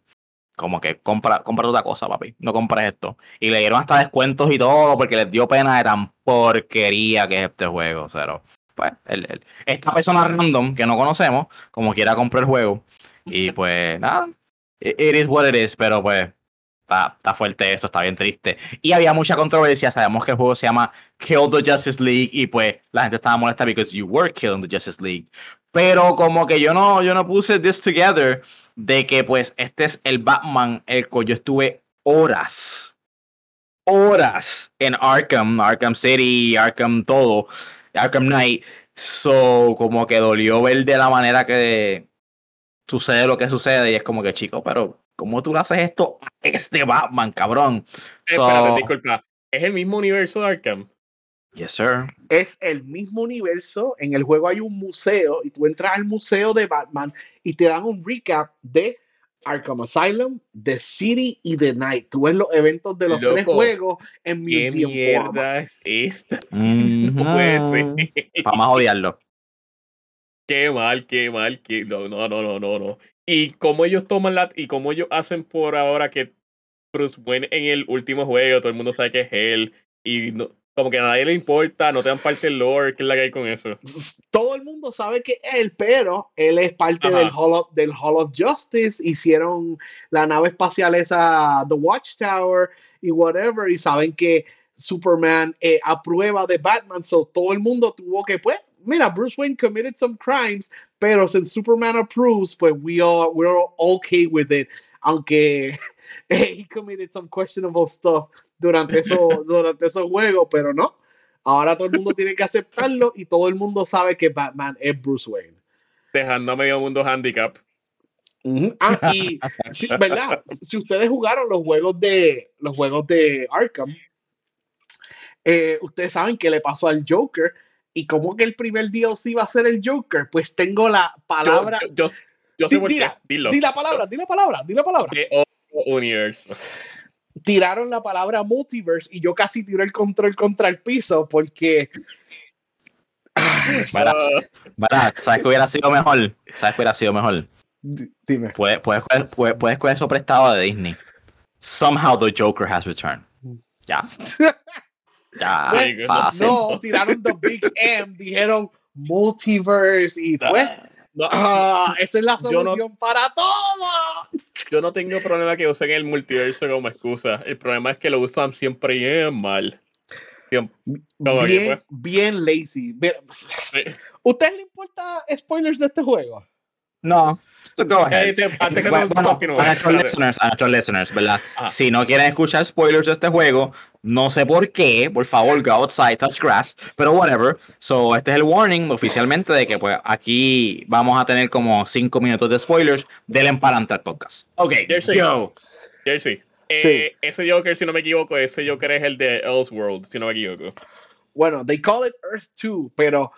Como que compra, compra otra cosa, papi, no compres esto. Y le dieron hasta descuentos y todo porque les dio pena de tan porquería que es este juego, pero pues el, el- esta persona random que no conocemos, como quiera comprar el juego y pues nada, it, it is what it is, pero pues está, está fuerte esto, está bien triste. Y había mucha controversia. Sabemos que el juego se llama Kill the Justice League y pues la gente estaba molesta because you were killing the Justice League. Pero como que yo no, yo no puse this together de que pues este es el Batman el que yo estuve horas, horas en Arkham, Arkham City, Arkham todo, Arkham Knight. So como que dolió ver de la manera que sucede lo que sucede y es como que chico, pero ¿cómo tú le haces esto a este Batman, cabrón? Eh, So- Espérate, disculpa. ¿Es el mismo universo de Arkham? Yes, sir. Es el mismo universo. En el juego hay un museo y tú entras al museo de Batman y te dan un recap de Arkham Asylum, The City y The Night. Tú ves los eventos de los tres juegos en ¿Qué Museum format. mierda es esta? No puede ser. Vamos a odiarlo. Qué mal, qué mal, qué... No, no, no, no, no, no. Y cómo ellos toman la... Y cómo ellos hacen por ahora que Bruce Wayne en el último juego, todo el mundo sabe que es él. Y no, como que a nadie le importa, no te dan parte del lore, ¿qué es la que hay con eso? Todo el mundo sabe que es él, pero él es parte Ajá. del Hall, of, del Hall of Justice. Hicieron la nave espacial esa, The Watchtower y whatever, y saben que Superman eh, aprueba de Batman, so todo el mundo tuvo que, pues, mira, Bruce Wayne committed some crimes, pero since Superman approves, pues we are we're all okay with it, aunque he committed some questionable stuff durante eso, durante esos juegos, pero no. Ahora todo el mundo tiene que aceptarlo y todo el mundo sabe que Batman es Bruce Wayne. Dejando a medio mundo handicap. Ah, y ¿verdad? Si ustedes jugaron los juegos de los juegos de Arkham, eh, ustedes saben qué le pasó al Joker y cómo que el primer DLC va a ser el Joker. Pues tengo la palabra. yo, yo, yo sé Di- por qué. Dilo. Di la palabra, di la palabra, di la palabra. De otro universo. Tiraron la palabra multiverse y yo casi tiré el control contra el piso porque. ¿sabes que hubiera sido mejor? ¿Sabes que hubiera sido mejor? di- dime. Puedes, puedes, coger- puedes, puedes coger eso prestado de Disney. Somehow the Joker has returned. Ya. Ya, Pues, no- fácil. No, tiraron The Big M, dijeron multiverse y pues. no, Ah, esa es la no- solución para todo. Yo no tengo problema que usen el multiverso como excusa. El problema es que lo usan siempre bien mal. Siempre. Como que, Bien, pues. bien lazy. Bien- ¿Ustedes le importa spoilers de este juego? No, so go ahead. Te- antes que Bueno, bueno, a nuestros listeners, a nuestros listeners, ¿verdad? Ajá. Si no quieren escuchar spoilers de este juego, no sé por qué, por favor, go outside, touch grass, pero whatever. So, este es el warning oficialmente de que pues aquí vamos a tener como 5 minutos de spoilers del empalante al podcast. Ok, Jersey. go. Jersey. Eh, Ese Joker, si no me equivoco, ese Joker es el de Elseworld, si no me equivoco. Bueno, they call it Earth 2, pero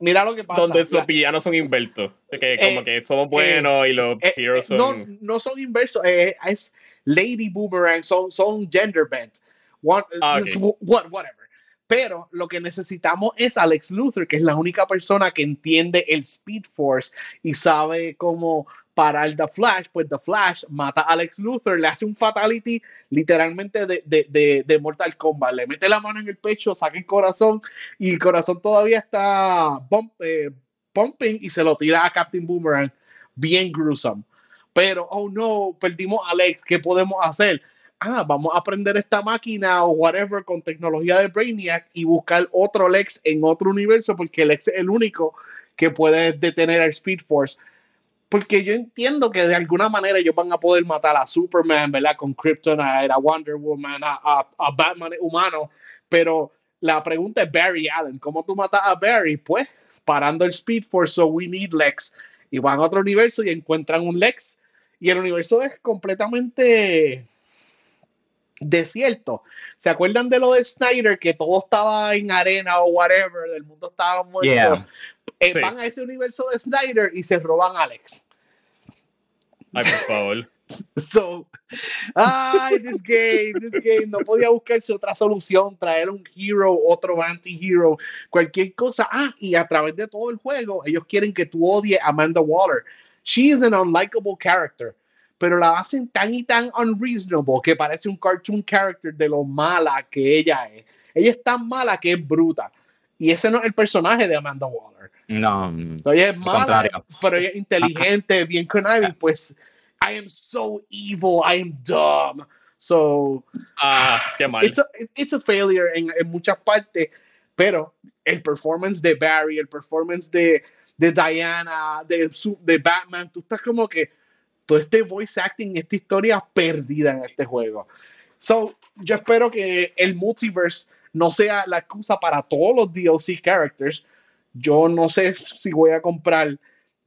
mira lo que pasa. Donde los villanos son invertos. De que como Eh, que somos buenos y los eh, heroes eh, son. no, no son inversos, eh, es Lady Boomerang, son, son gender bent. One- Ah, it's ok. what- whatever. Pero lo que necesitamos es Alex Luthor, que es la única persona que entiende el Speed Force y sabe cómo parar The Flash. Pues The Flash mata a Alex Luthor, le hace un fatality literalmente de, de, de, Mortal Kombat. Le mete la mano en el pecho, saca el corazón y el corazón todavía está eh, pumping y se lo tira a Captain Boomerang. Bien gruesome. Pero, oh no, perdimos a Alex, ¿qué podemos hacer? Ah, vamos a prender esta máquina o whatever con tecnología de Brainiac y buscar otro Lex en otro universo porque Lex es el único que puede detener al Speed Force. Porque yo entiendo que de alguna manera ellos van a poder matar a Superman, ¿verdad? Con Kryptonite, a Wonder Woman, a Batman humano. Pero la pregunta es Barry Allen. ¿Cómo tú matas a Barry? Pues parando el Speed Force, so we need Lex. Y van a otro universo y encuentran un Lex. Y el universo es completamente desierto. ¿Se acuerdan de lo de Snyder? Que todo estaba en arena o whatever, el mundo estaba muerto. Yeah. Eh, Sí. Van a ese universo de Snyder y se roban a Alex. Ay, por favor. So, ay, this game, this game, no podía buscarse otra solución, traer un hero, otro anti-hero, cualquier cosa. Ah, y a través de todo el juego, ellos quieren que tú odies a Amanda Waller. She is an unlikable character, pero la hacen tan y tan unreasonable que parece un cartoon character de lo mala que ella es. Ella es tan mala que es bruta. Y ese no es el personaje de Amanda Waller. No, So, ella es Al mala, contrario. pero ella es inteligente, bien conniving, pues I am so evil, I am dumb. So, Ah, qué mal. it's a, it's a failure en, en muchas partes, pero el performance de Barry, el performance de, de Diana, de, de Batman, tú estás como que todo este voice acting, esta historia perdida en este juego. So, yo espero que el multiverse no sea la excusa para todos los DLC characters. Yo no sé si voy a comprar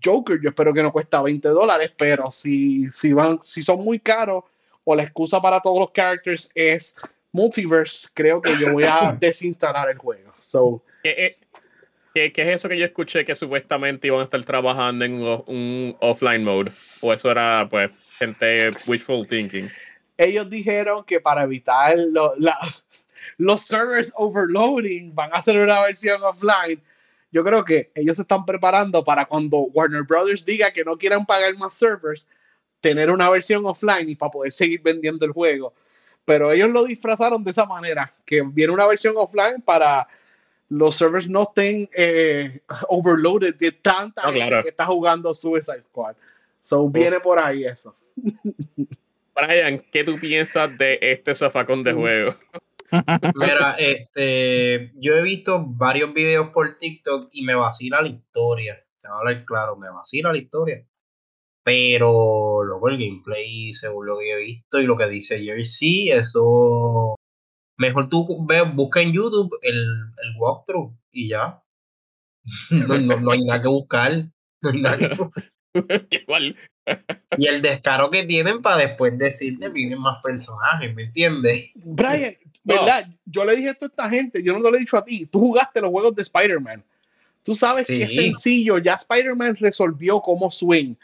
Joker, yo espero que no cuesta 20 dólares, pero si, si, van, si son muy caros o la excusa para todos los characters es multiverse, creo que yo voy a desinstalar el juego. So, ¿Qué, eh, qué- qué es eso que yo escuché que supuestamente iban a estar trabajando en un, offline mode? O eso era, pues, gente wishful thinking. ellos dijeron que para evitar lo- los servers overloading van a hacer una versión offline. Yo creo que ellos se están preparando para cuando Warner Brothers diga que no quieran pagar más servers, tener una versión offline y para poder seguir vendiendo el juego. Pero ellos lo disfrazaron de esa manera, que viene una versión offline para los servers no estén eh, overloaded de tanta No, gente claro. que está jugando Suicide Squad. So viene por ahí eso. Brian, ¿qué tú piensas de este zafacón de juego? Mira, este, yo he visto varios videos por TikTok y me vacila la historia. Te voy a hablar claro, me vacila la historia. Pero luego el gameplay, según lo que yo he visto y lo que dice Jersey, eso. Mejor tú ve, busca en YouTube el, el walkthrough y ya. No, no, no hay nada que buscar. No hay nada que buscar. Y el descaro que tienen para después decirte vienen más personajes, ¿me entiendes? Brian, No. ¿verdad? Yo le dije esto a esta gente, yo no te lo he dicho a ti. Tú jugaste los juegos de Spider-Man. Tú sabes que es Sí. sencillo. Ya Spider-Man resolvió cómo swing.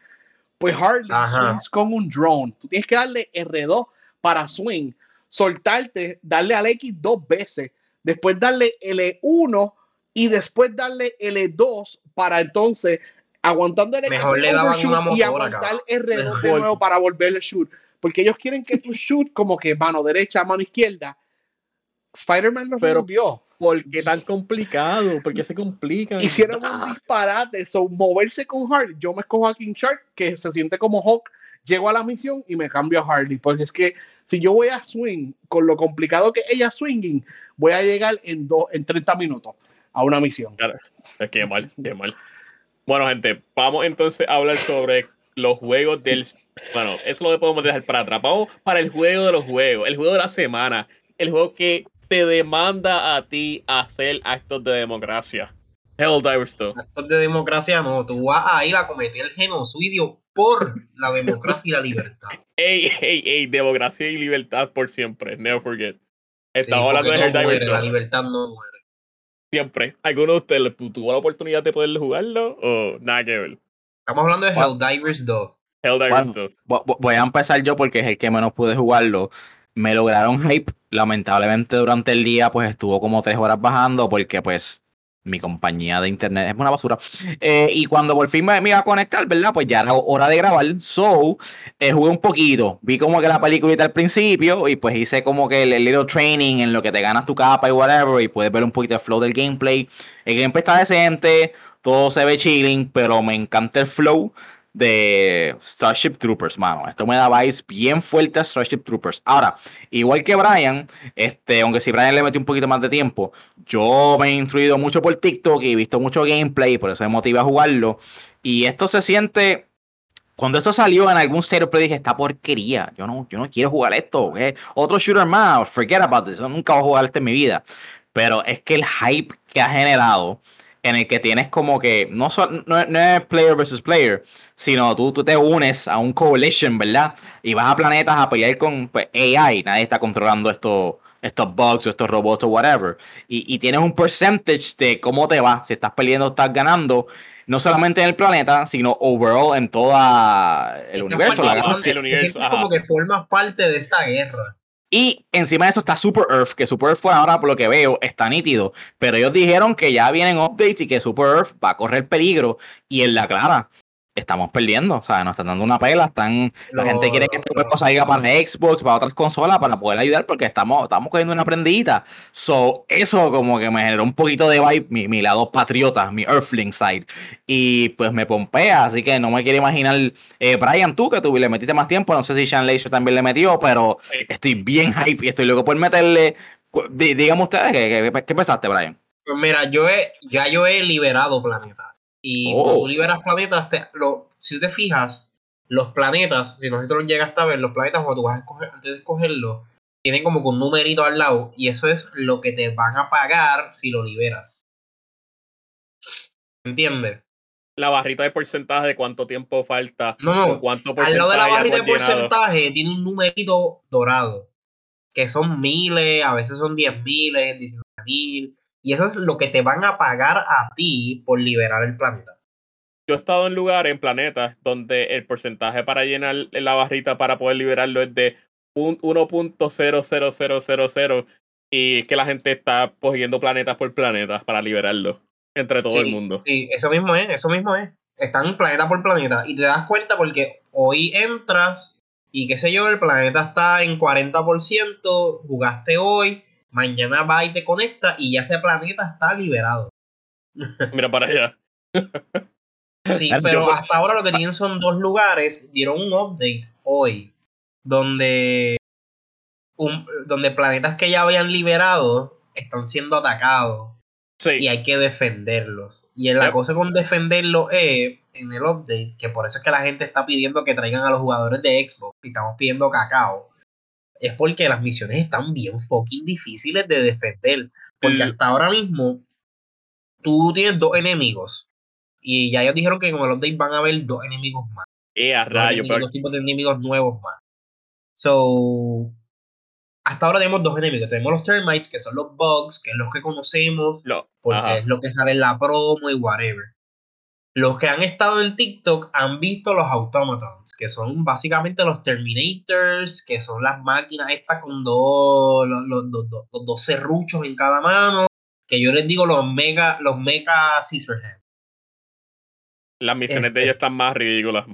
Pues Harley Ajá. swings como un drone. Tú tienes que darle R2 para swing, soltarte, darle al X dos veces, después darle L1 y después darle L2 para entonces aguantando el X Mejor le hacer daban una y motora, aguantar cabrón. R2 de nuevo para volverle shoot. Porque ellos quieren que tú shoot como que mano derecha, mano izquierda. Spider-Man lo resolvió. ¿por qué tan complicado? ¿Por qué se complican? Hicieron Ah, un disparate. So, moverse con Harley. Yo me escojo a King Shark, que se siente como Hawk. Llego a la misión y me cambio a Harley. Porque es que si yo voy a swing, con lo complicado que ella swinging, voy a llegar en, dos en 30 minutos a una misión. Es que mal, qué mal. Bueno, gente, vamos entonces a hablar sobre los juegos del. Bueno, eso lo podemos dejar para atrás. Vamos para el juego de los juegos, el juego de la semana, el juego que te demanda a ti hacer actos de democracia. Helldivers 2. Actos de democracia no, tú vas a ir a cometer el genocidio por la democracia y la libertad. Ey, ey, ey, democracia y libertad por siempre. Never forget. Sí, Estamos hablando de no Helldivers muere, la 2. libertad no muere. Siempre. ¿Alguno de ustedes tuvo la oportunidad de poder jugarlo o nada que ver? Estamos hablando de. Helldivers 2. Helldivers Bueno. 2. Vo- vo- Voy a empezar yo porque es el que menos pude jugarlo. Me lograron hype. Lamentablemente durante el día pues estuvo como tres horas bajando porque pues mi compañía de internet es una basura. Eh, y cuando por fin me, me iba a conectar, ¿verdad? Pues ya era hora de grabar. So, eh, jugué un poquito. Vi como que la peliculita al principio y pues hice como que el, el little training en lo que te ganas tu capa y whatever y puedes ver un poquito el flow del gameplay. El gameplay está decente, todo se ve chilling, pero me encanta el flow de Starship Troopers, mano. Esto me da vibes bien fuerte a Starship Troopers. Ahora, igual que Brian, este, aunque si Brian le metió un poquito más de tiempo, yo me he instruido mucho por TikTok y he visto mucho gameplay, por eso me motiva a jugarlo. Y esto se siente. Cuando esto salió en algún serio, dije, esta porquería, yo no, yo no quiero jugar esto. Otro shooter más, forget about this, yo nunca voy a jugar esto en mi vida. Pero es que el hype que ha generado, en el que tienes como que, no, so- no, no es player versus player, sino tú, tú te unes a un coalition, ¿verdad? Y vas a planetas a pelear con pues, AI, nadie está controlando estos estos bugs o estos robots o whatever. Y, y tienes un percentage de cómo te va, si estás peleando o estás ganando. no solamente en el planeta, sino overall en todo el universo. La el universo como que formas parte de esta guerra. Y encima de eso está Super Earth, que Super Earth fue ahora, por lo que veo, está nítido. Pero ellos dijeron que ya vienen updates y que Super Earth va a correr peligro. Y en la clara, estamos perdiendo. O sea, nos están dando una pela. Están, la gente quiere que este juego salga para Xbox, para otras consolas, para poder ayudar, porque estamos, estamos cogiendo una prendita. So, eso como que me generó un poquito de vibe, mi, lado patriota, mi Earthling side. Y pues me pompea, así que no me quiero imaginar. Eh, Brian, tú que tú le metiste más tiempo, no sé si Sean Laser también le metió, pero estoy bien hype y estoy loco por meterle. Díganme ustedes, ¿qué, qué, pensaste, Brian? Pues mira, yo he, ya yo he liberado planeta. Y cuando tú oh. liberas planetas, lo, si te fijas, los planetas, si nosotros llegaste a ver, los planetas cuando tú vas a escoger, antes de escogerlo, tienen como un numerito al lado y eso es lo que te van a pagar si lo liberas. ¿Entiendes? La barrita de porcentaje de cuánto tiempo falta. No, no. Cuánto al lado de la barrita de porcentaje tiene un numerito dorado. Que son miles, a veces son diez miles, diecinueve mil. Y eso es lo que te van a pagar a ti por liberar el planeta. Yo he estado en lugares, en planetas, donde el porcentaje para llenar la barrita para poder liberarlo es de 1.00000 y que la gente está cogiendo planetas por planetas para liberarlo entre todo el mundo. Sí, eso mismo es, eso mismo es. Están planeta por planeta y te das cuenta porque hoy entras y qué sé yo, el planeta está en 40%, jugaste hoy, mañana va y te conecta y ya ese planeta está liberado. Mira para allá. sí, pero hasta ahora lo que tienen son dos lugares. Dieron un update hoy donde, un, donde planetas que ya habían liberado están siendo atacados. Y hay que defenderlos. Y la cosa con defenderlos es, en el update, que por eso es que la gente está pidiendo que traigan a los jugadores de Xbox y estamos pidiendo cacao es porque las misiones están bien fucking difíciles de defender. Porque hasta ahora mismo tú tienes dos enemigos. Y ya ellos dijeron que con el update van a haber dos enemigos más. Eh, a rayo, dos, tipos de enemigos nuevos más. So, hasta ahora tenemos dos enemigos. Tenemos los termites, que son los bugs, que es los que conocemos, porque es lo que sale en la promo y whatever. Los que han estado en TikTok han visto los automatons, que son básicamente los Terminators, que son las máquinas estas con dos, los, los, dos serruchos en cada mano, que yo les digo los mega, los mega Scissorhands. Las misiones de ellos están más ridículas.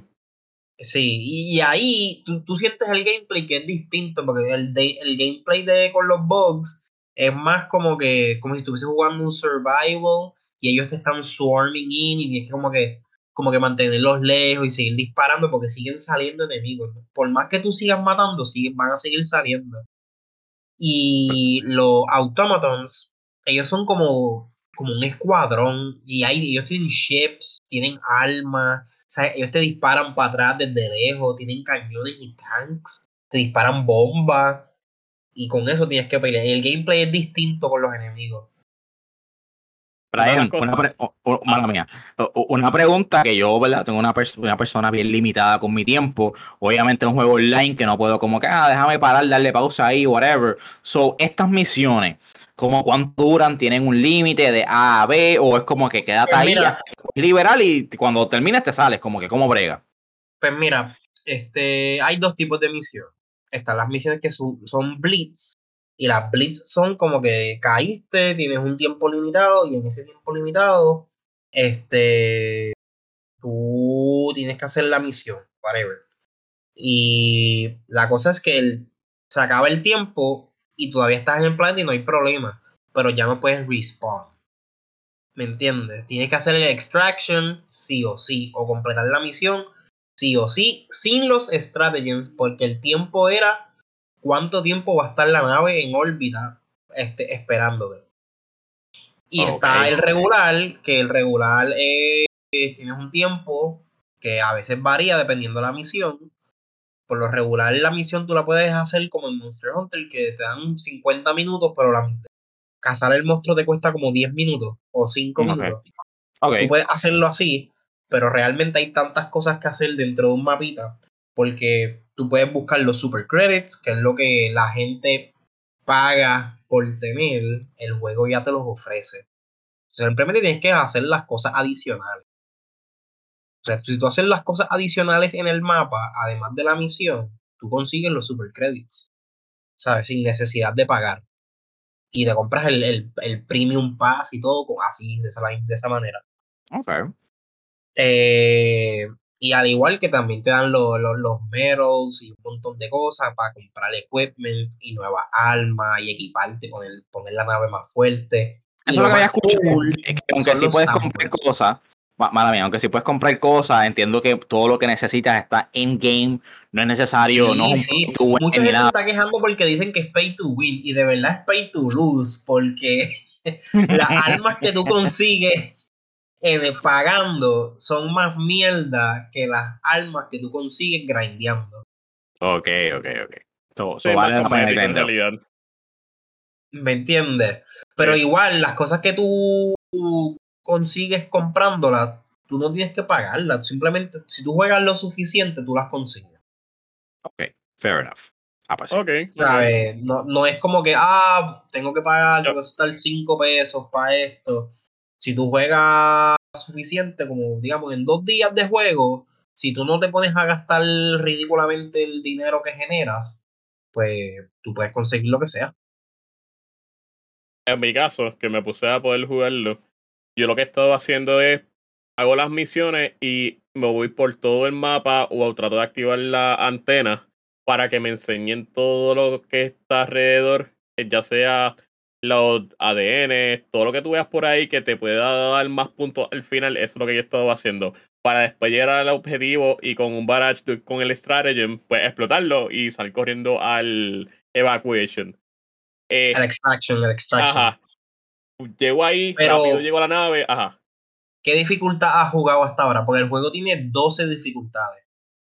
Sí, y, ahí tú, sientes el gameplay que es distinto, porque el, el gameplay de con los bugs es más como que como si estuviese jugando un survival y ellos te están swarming in y tienes que como que, como que mantenerlos lejos y seguir disparando porque siguen saliendo enemigos. Por más que tú sigas matando, siguen, van a seguir saliendo. Y los automatons, ellos son como, como un escuadrón y hay, ellos tienen ships, tienen armas, ellos te disparan para atrás desde lejos, tienen cañones y tanks, te disparan bombas y con eso tienes que pelear. Y el gameplay es distinto con los enemigos una, una pregunta que yo, ¿verdad? Tengo una, una persona bien limitada con mi tiempo. Obviamente un juego online que no puedo como que, ah, déjame parar, darle pausa ahí, whatever. So, estas misiones, como cuánto duran? ¿Tienen un límite de A a B? ¿O es como que quédate pues ahí, liberal y cuando termines te sales? Como que, ¿cómo brega? Pues mira, este, hay dos tipos de misiones. Están las misiones que son, son blitz, y las blitz son como que caíste, tienes un tiempo limitado y en ese tiempo limitado, este, tú tienes que hacer la misión, whatever. Y la cosa es que se acaba el tiempo y todavía estás en el plan y no hay problema, pero ya no puedes respawn. ¿Me entiendes? Tienes que hacer el extraction sí o sí, o completar la misión sí o sí, sin los stratagems, porque el tiempo era cuánto tiempo va a estar la nave en órbita este, esperándote. Y está el regular, que el regular es, tienes un tiempo que a veces varía dependiendo de la misión. Por lo regular, la misión tú la puedes hacer como en Monster Hunter, que te dan 50 minutos, pero la, cazar el monstruo te cuesta como 10 minutos o 5 minutos. Tú puedes hacerlo así, pero realmente hay tantas cosas que hacer dentro de un mapita, porque Tú puedes buscar los super credits, que es lo que la gente paga por tener, el juego ya te los ofrece. Simplemente tienes que hacer las cosas adicionales. sea, si tú haces las cosas adicionales en el mapa, además de la misión, tú consigues los super credits. ¿Sabes? Sin necesidad de pagar. Y te compras el, el, el premium pass y todo así, de esa, de esa manera. Ok. Eh, y al igual que también te dan los, los, los medals y un montón de cosas para comprar equipment y nuevas armas y equiparte, poner, poner la nave más fuerte. Eso es lo que había escuchado. Es que aunque sí puedes comprar cosas, mala mía, aunque si puedes comprar cosas, entiendo que todo lo que necesitas está in-game, no es necesario, sí, no sí. Mucha gente se está quejando porque dicen que es pay to win y de verdad es pay to lose porque las armas que tú consigues eh, pagando son más mierda que las armas que tú consigues grindeando. Ok, ok, ok. So, Sí, so vale la en realidad. ¿Me entiendes? Pero Sí. igual, las cosas que tú consigues comprándolas, tú no tienes que pagarlas. Simplemente, si tú juegas lo suficiente, tú las consigues. Ok, fair enough. Ah, pues sí. Ok. ¿Sabes? No, no es como que, ah, tengo que pagar, tengo que soltar 5 pesos para esto. Si tú juegas suficiente, como digamos, en dos días de juego, si tú no te pones a gastar ridículamente el dinero que generas, pues tú puedes conseguir lo que sea. En mi caso, que me puse a poder jugarlo, yo lo que he estado haciendo es hago las misiones y me voy por todo el mapa o trato de activar la antena para que me enseñen todo lo que está alrededor, ya sea los ADN, todo lo que tú veas por ahí que te pueda dar más puntos al final, eso es lo que yo he estado haciendo. Para después llegar al objetivo y con un barrage, con el stratagem, pues explotarlo y salir corriendo al evacuation. Eh, El extraction, el extraction. Ajá. Llego ahí, Pero- rápido llego a la nave, ajá. ¿Qué dificultad has jugado hasta ahora? Porque el juego tiene 12 dificultades.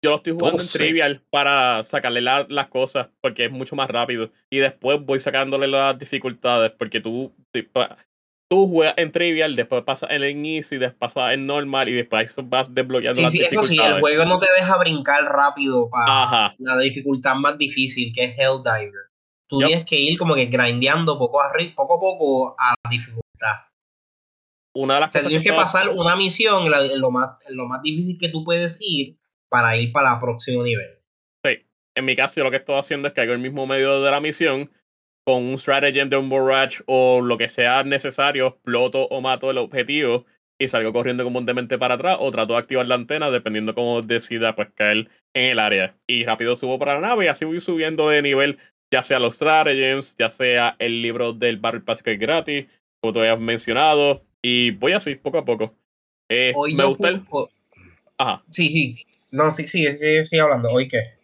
Yo lo estoy jugando 12. en trivial para sacarle la- las cosas porque es mucho más rápido. Y después voy sacándole las dificultades porque tú, tú- juegas en trivial, después pasas en el easy, después pasas en normal y después vas desbloqueando Sí, las sí, eso dificultades. sí, el juego no te deja brincar rápido para Ajá. la dificultad más difícil, que es Helldiver. Tú tienes que ir como que grindeando poco a, poco, a poco a la dificultad. Una de las O sea, cosas tienes que pasar una misión la- lo más, en lo más difícil que tú puedes ir para ir para el próximo nivel. en mi caso, yo lo que estoy haciendo es que hago el mismo medio de la misión con un stratagem de un barrage o lo que sea necesario, exploto o mato el objetivo y salgo corriendo demente para atrás o trato de activar la antena dependiendo cómo decida pues caer en el área. Y rápido subo para la nave y así voy subiendo de nivel, ya sea los stratagems, ya sea el libro del Barrel Pass que es gratis, como tú habías mencionado, y voy así, poco a poco. Eh, Hoy me gusta el... Ajá. Sí, sí. No, sí, sí, sí, sí, hablando. ¿Hoy qué?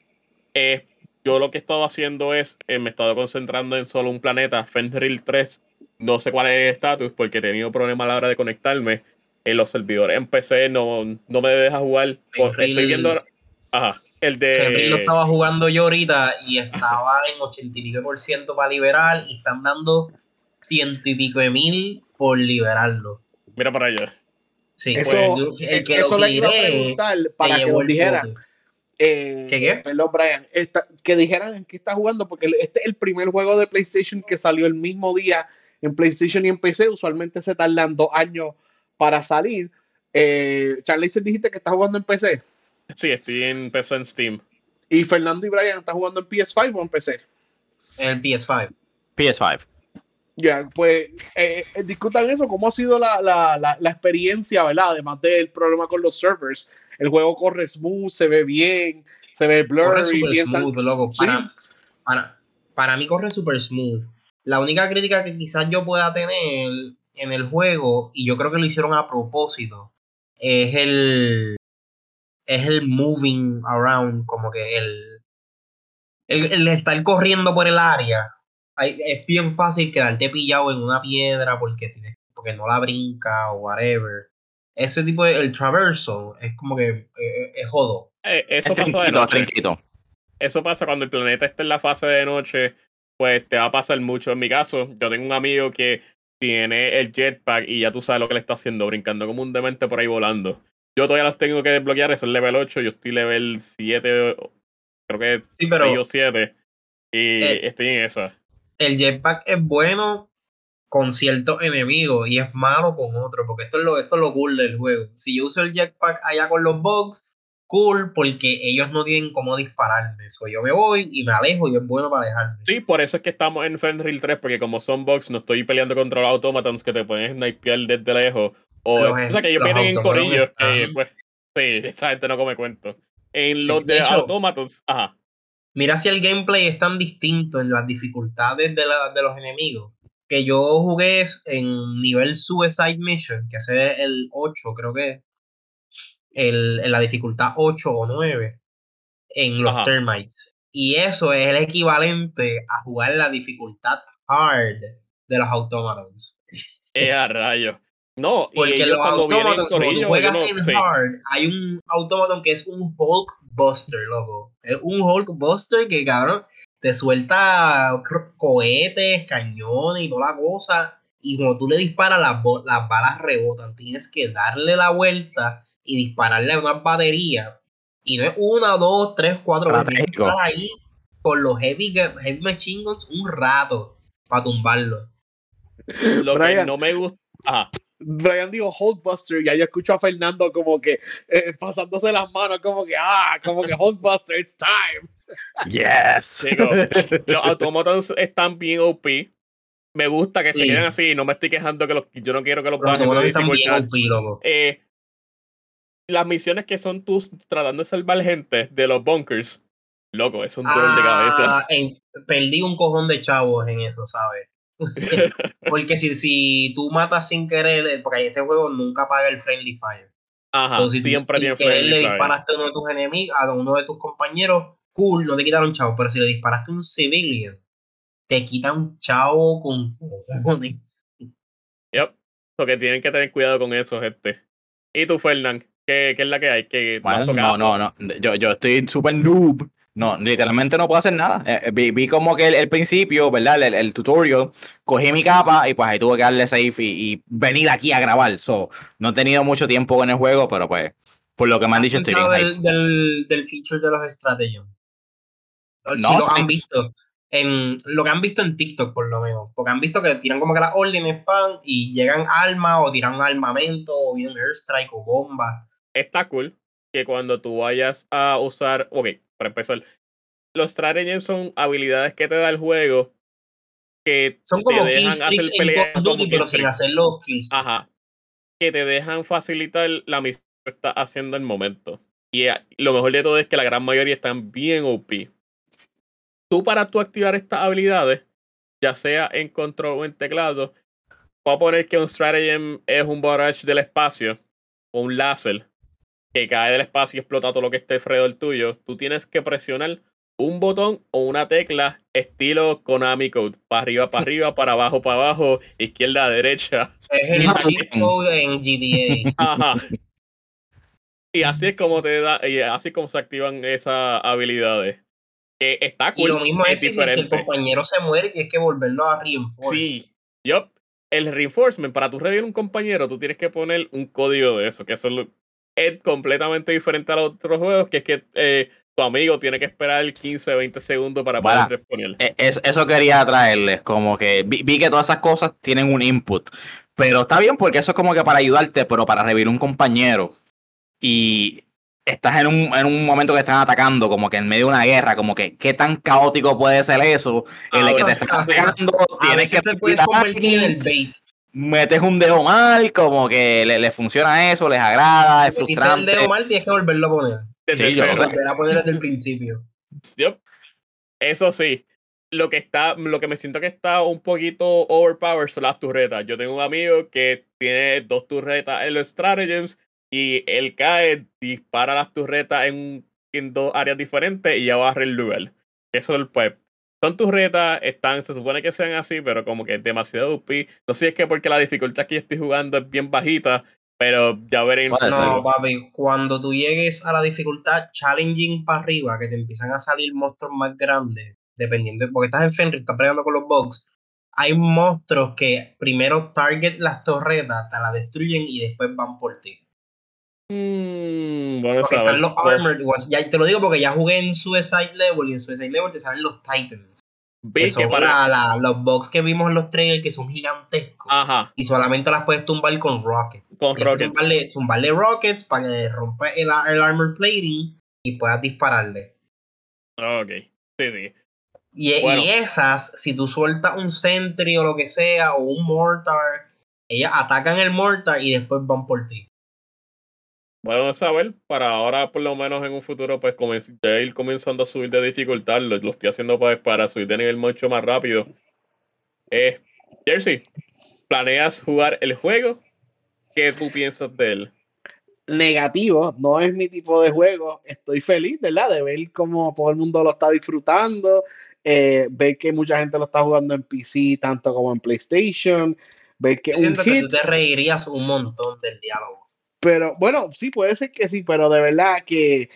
Eh, yo lo que he estado haciendo es, eh, me he estado concentrando en solo un planeta, Fenrir 3. No sé cuál es el estatus porque he tenido problemas a la hora de conectarme. En los servidores en PC no, no me deja jugar. Por- Fenrir- Estoy viendo. ahora- Ajá. El Fenrir lo de. estaba jugando yo ahorita y estaba en 80 y pico por ciento para liberar y están dando ciento y pico de mil por liberarlo. Mira para allá. Sí, Eso, pues, el, el que eso lo le iba a preguntar para que nos el dijera. bote. Eh, ¿Qué, qué? Perdón, Brian. esta- que dijeran en qué está jugando, porque este es el primer juego de PlayStation que salió el mismo día en PlayStation y en PC. Usualmente se tardan dos años para salir. Eh, Charlie, dijiste que está jugando en PC. Sí, estoy en PC en Steam. Y Fernando y Brian están jugando en PS5 o en PC. El PS5. PS5. Ya, pues eh, eh, discutan eso, cómo ha sido la, la, la, la experiencia, ¿verdad? Además del problema con los servers. El juego corre smooth, se ve bien, se ve Corre blurry, super bien smooth, loco. Sí. Para, para, para mí corre super smooth. La única crítica que quizás yo pueda tener en el juego, y yo creo que lo hicieron a propósito, es el es el moving around, como que el, el, el estar corriendo por el área. Hay- es bien fácil quedarte pillado en una piedra porque, tienes, porque no la brinca o whatever. Ese tipo de el traverso es como que eh, es jodo. Eh, eso Es pasa de noche. Eso pasa cuando el planeta está en la fase de noche, pues te va a pasar mucho. En mi caso, yo tengo un amigo que tiene el jetpack y ya tú sabes lo que le está haciendo, brincando como un demente por ahí volando. Yo todavía los tengo que desbloquear, eso es level 8, yo estoy level 7, creo que Sí, pero yo 7, y Eh, estoy en esa. El jetpack es bueno con ciertos enemigos y es malo con otros, porque esto es lo, esto es lo cool del juego. Si yo uso el jetpack allá con los bugs, cool, porque ellos no tienen cómo dispararme. Eso yo me voy y me alejo y es bueno para dejarme. Sí, por eso es que estamos en Fenrir 3, porque como son bugs, no estoy peleando contra los automatons que te pueden snipear desde lejos. O, Los o sea, que ellos los vienen en corillos, que están- pues, sí, esa gente no come cuento. En Sí, los de de, hecho- automatons, ajá. Mira si el gameplay es tan distinto en las dificultades de, la- de los enemigos. Que yo jugué en nivel Suicide Mission, que es el 8, creo que es. El, en la dificultad 8 o 9 en los Ajá. Termites. Y eso es el equivalente a jugar en la dificultad hard de los automatons. Eh, a rayos. No, y Porque ellos los automatons, cuando tú juegas en sí. hard, hay un automaton que es un Hulk Buster, loco. Es un Hulk Buster que, cabrón, te suelta cohetes, cañones y toda la cosa. Y cuando tú le disparas, las, las balas rebotan. Tienes que darle la vuelta y dispararle a unas baterías. Y no es una, dos, tres, cuatro. Tienes que estar ahí con los heavy, heavy machine guns un rato para tumbarlo. Lo que no me gusta. Ajá. Brian dijo Hulkbuster y yo escucho a Fernando como que eh, pasándose las manos, como que, ah, como que Hulkbuster, it's time. Yes. Los automatons están bien OP. Me gusta que se queden así. No me estoy quejando que los, yo no quiero que los Los automatos están bien. OP, loco. Eh, las misiones que son tú tratando de salvar gente de los bunkers. Loco, es un dolor de cabeza. Ah, en- perdí un cojón de chavos en eso, ¿sabes? Porque si, si tú matas sin querer, eh, porque este juego nunca apaga el friendly fire. Ajá, So, si tú siempre sin querer le disparaste a uno de tus enemigos, a uno de tus compañeros, cool, no te quitaron chavo. Pero si le disparaste a un civilian, te quitan chavo con cojones. Yep. So que tienen que tener cuidado con eso, gente. ¿Y tú, Fernán? ¿Qué, qué es la que hay? ¿Qué Bueno, no, no, no. Yo, yo estoy súper noob. No, literalmente no puedo hacer nada. Eh, eh, vi, vi como que el, el principio, ¿verdad? El, el tutorial, cogí mi capa y pues ahí tuve que darle safe y, y venir aquí a grabar. So, no he tenido mucho tiempo en el juego, pero pues, por lo que me han ¿Has dicho, estoy bien del, del, del feature de los strategies? si No, lo han visto. En lo que han visto en TikTok, por lo menos. Porque han visto que tiran como que las órdenes pan y llegan armas o tiran armamento o vienen airstrike o bombas. Está cool que cuando tú vayas a usar. Ok, para empezar. Los stratagems son habilidades que te da el juego que Son te como dejan killstreaks hacer peleas Duty, pero sin hacer los. Ajá. Que te dejan facilitar la misión que estás haciendo en el momento. Y eh, lo mejor de todo es que la gran mayoría están bien OP. Tú para tú activar estas habilidades, ya sea en control o en teclado, voy a poner que un stratagem es un barrage del espacio o un láser que cae del espacio y explota todo lo que esté alrededor tuyo. Tú tienes que presionar un botón o una tecla estilo Konami Code. Para arriba, para arriba, para abajo, para abajo, izquierda, derecha. Es el cheat code en GTA. Ajá. Y así es como te da, y así es como se activan esas habilidades. Que está y cool. lo mismo es si, si el compañero se muere, tienes que volverlo a reinforce. Sí. Yup. El reinforcement, para tú revivir un compañero, tú tienes que poner un código de eso, que eso es completamente diferente a los otros juegos, que es que eh, tu amigo tiene que esperar 15, 20 segundos para poder responder. Eh, es- eso quería traerles, como que vi, vi que todas esas cosas tienen un input, pero está bien porque eso es como que para ayudarte, pero para revivir un compañero y estás en un, en un momento que están atacando, como que en medio de una guerra, como que qué tan caótico puede ser eso, en el que te están atacando, tienes que te puedes tirar convertir en el alguien, bait. Metes un dedo mal, como que le, le funciona eso, les agrada, es Metiste el frustrante. dedo mal, tienes que volverlo a poner. Sí, yo. Volver a poner desde el principio. Yup. Eso sí, lo que está, lo que me siento que está un poquito overpowered son las turretas. Yo tengo un amigo que tiene dos turretas en los stratagems y él cae, dispara las turretas en, en dos áreas diferentes y ya barre el lugar. Eso es pues. Son turretas, están, se supone que sean así, pero como que es demasiado OP. No sé si es que porque la dificultad que yo estoy jugando es bien bajita, pero ya futuro. No, papi, cuando tú llegues a la dificultad challenging para arriba, que te empiezan a salir monstruos más grandes, dependiendo, de- porque estás en Fenrir, estás peleando con los bugs, hay monstruos que primero target las torretas, te las destruyen y después van por ti. Mm, bueno, Porque están los armored ones. Ya te lo digo porque ya jugué en Suicide Level y en Suicide Level te salen los Titans. Que son para. la- la- los bugs que vimos en los trailers que son gigantescos. Ajá, Y solamente las puedes tumbar con rockets. con Tienes Rockets. Tumbarle, tumbarle rockets para que rompa el, el armor plating y puedas dispararle. Ok, sí, sí. Y, y esas, si tú sueltas un sentry o lo que sea, o un mortar, ellas atacan el mortar y después van por ti. Bueno saber, para ahora por lo menos en un futuro pues ya ir comenzando a subir de dificultad, lo, lo estoy haciendo pues, para subir de nivel mucho más rápido. Eh, Jersey, ¿planeas jugar el juego? ¿Qué tú piensas de él? negativo, no es mi tipo de juego. Estoy feliz, ¿verdad? De ver cómo todo el mundo lo está disfrutando, eh, ver que mucha gente lo está jugando en PC, tanto como en PlayStation, ver que Yo un siento que tú te reirías un montón del diálogo. Pero bueno, sí, puede ser que sí, pero de verdad que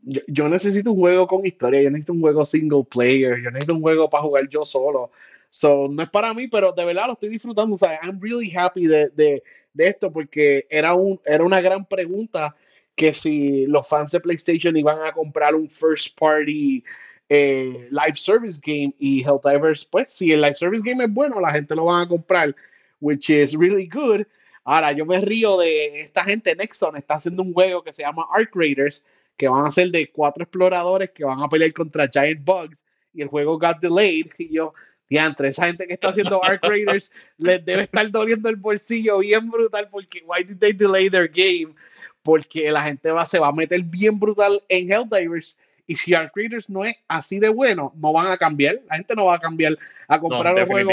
yo, yo necesito un juego con historia, yo necesito un juego single player, yo necesito un juego para jugar yo solo. So, no es para mí, pero de verdad lo estoy disfrutando. O sea, I'm really happy de, de, de esto porque era, un, era una gran pregunta que si los fans de PlayStation iban a comprar un first party eh, live service game y Helldivers, pues si el live service game es bueno, la gente lo van a comprar, which is really good. Ahora, yo me río de esta gente, Nexon está haciendo un juego que se llama Arc Raiders, que van a ser de cuatro exploradores que van a pelear contra Giant Bugs y el juego got delayed y yo, diantre, esa gente que está haciendo Arc Raiders les debe estar doliendo el bolsillo bien brutal porque why did they delay their game? Porque la gente va, se va a meter bien brutal en Helldivers y si Arc Raiders no es así de bueno, no van a cambiar, la gente no va a cambiar a No, comprar un juego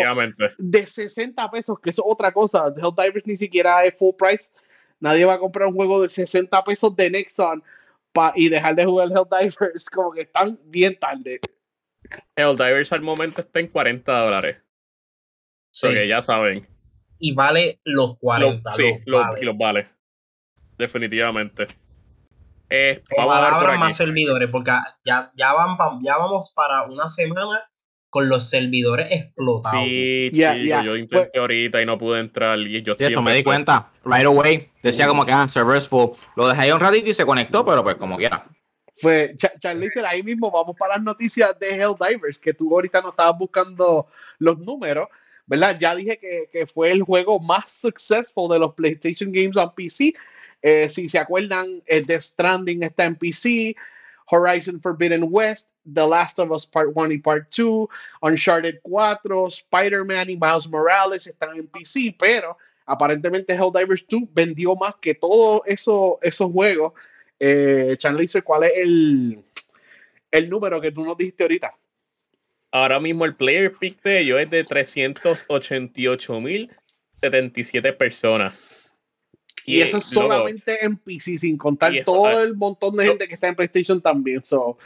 de 60 pesos, que eso es otra cosa. Helldivers ni siquiera es full price. Nadie va a comprar un juego de 60 pesos de Nexon pa- y dejar de jugar Helldivers. Como que están bien tarde. Helldivers al momento está en 40 dólares. Sí. Porque ya saben. Y vale los Lo- 40. sí, los los, vale. y los vale. Definitivamente. Eh, vamos a ver por aquí. más servidores, porque ya, ya, van, ya vamos para una semana con los servidores explotados. Sí, Ya, chico, ya, yo intenté pues- ahorita y no pude entrar. Y yo Sí, eso me di cuenta. Right away. Decía como que, ah, servers full. Lo dejé ahí un ratito y se conectó, pero pues como quiera. Fue Cha- Charlize, ahí mismo vamos para las noticias de Helldivers, que tú ahorita no estabas buscando los números, ¿verdad? Ya dije que, que fue el juego más successful de los PlayStation Games on PC. Eh, si se acuerdan, eh, Death Stranding está en PC, Horizon Forbidden West, The Last of Us Part 1 y Part 2, Uncharted 4, Spider-Man y Miles Morales están en PC, pero aparentemente Helldivers 2 vendió más que todos eso, esos juegos. Eh, Charlize, ¿cuál es el, el número que tú nos dijiste ahorita? Ahora mismo el player pick de ellos es de 388.077 personas. Y, eso es loco, solamente en PC, sin contar eso, todo ah, el montón de gente que está en PlayStation también. So,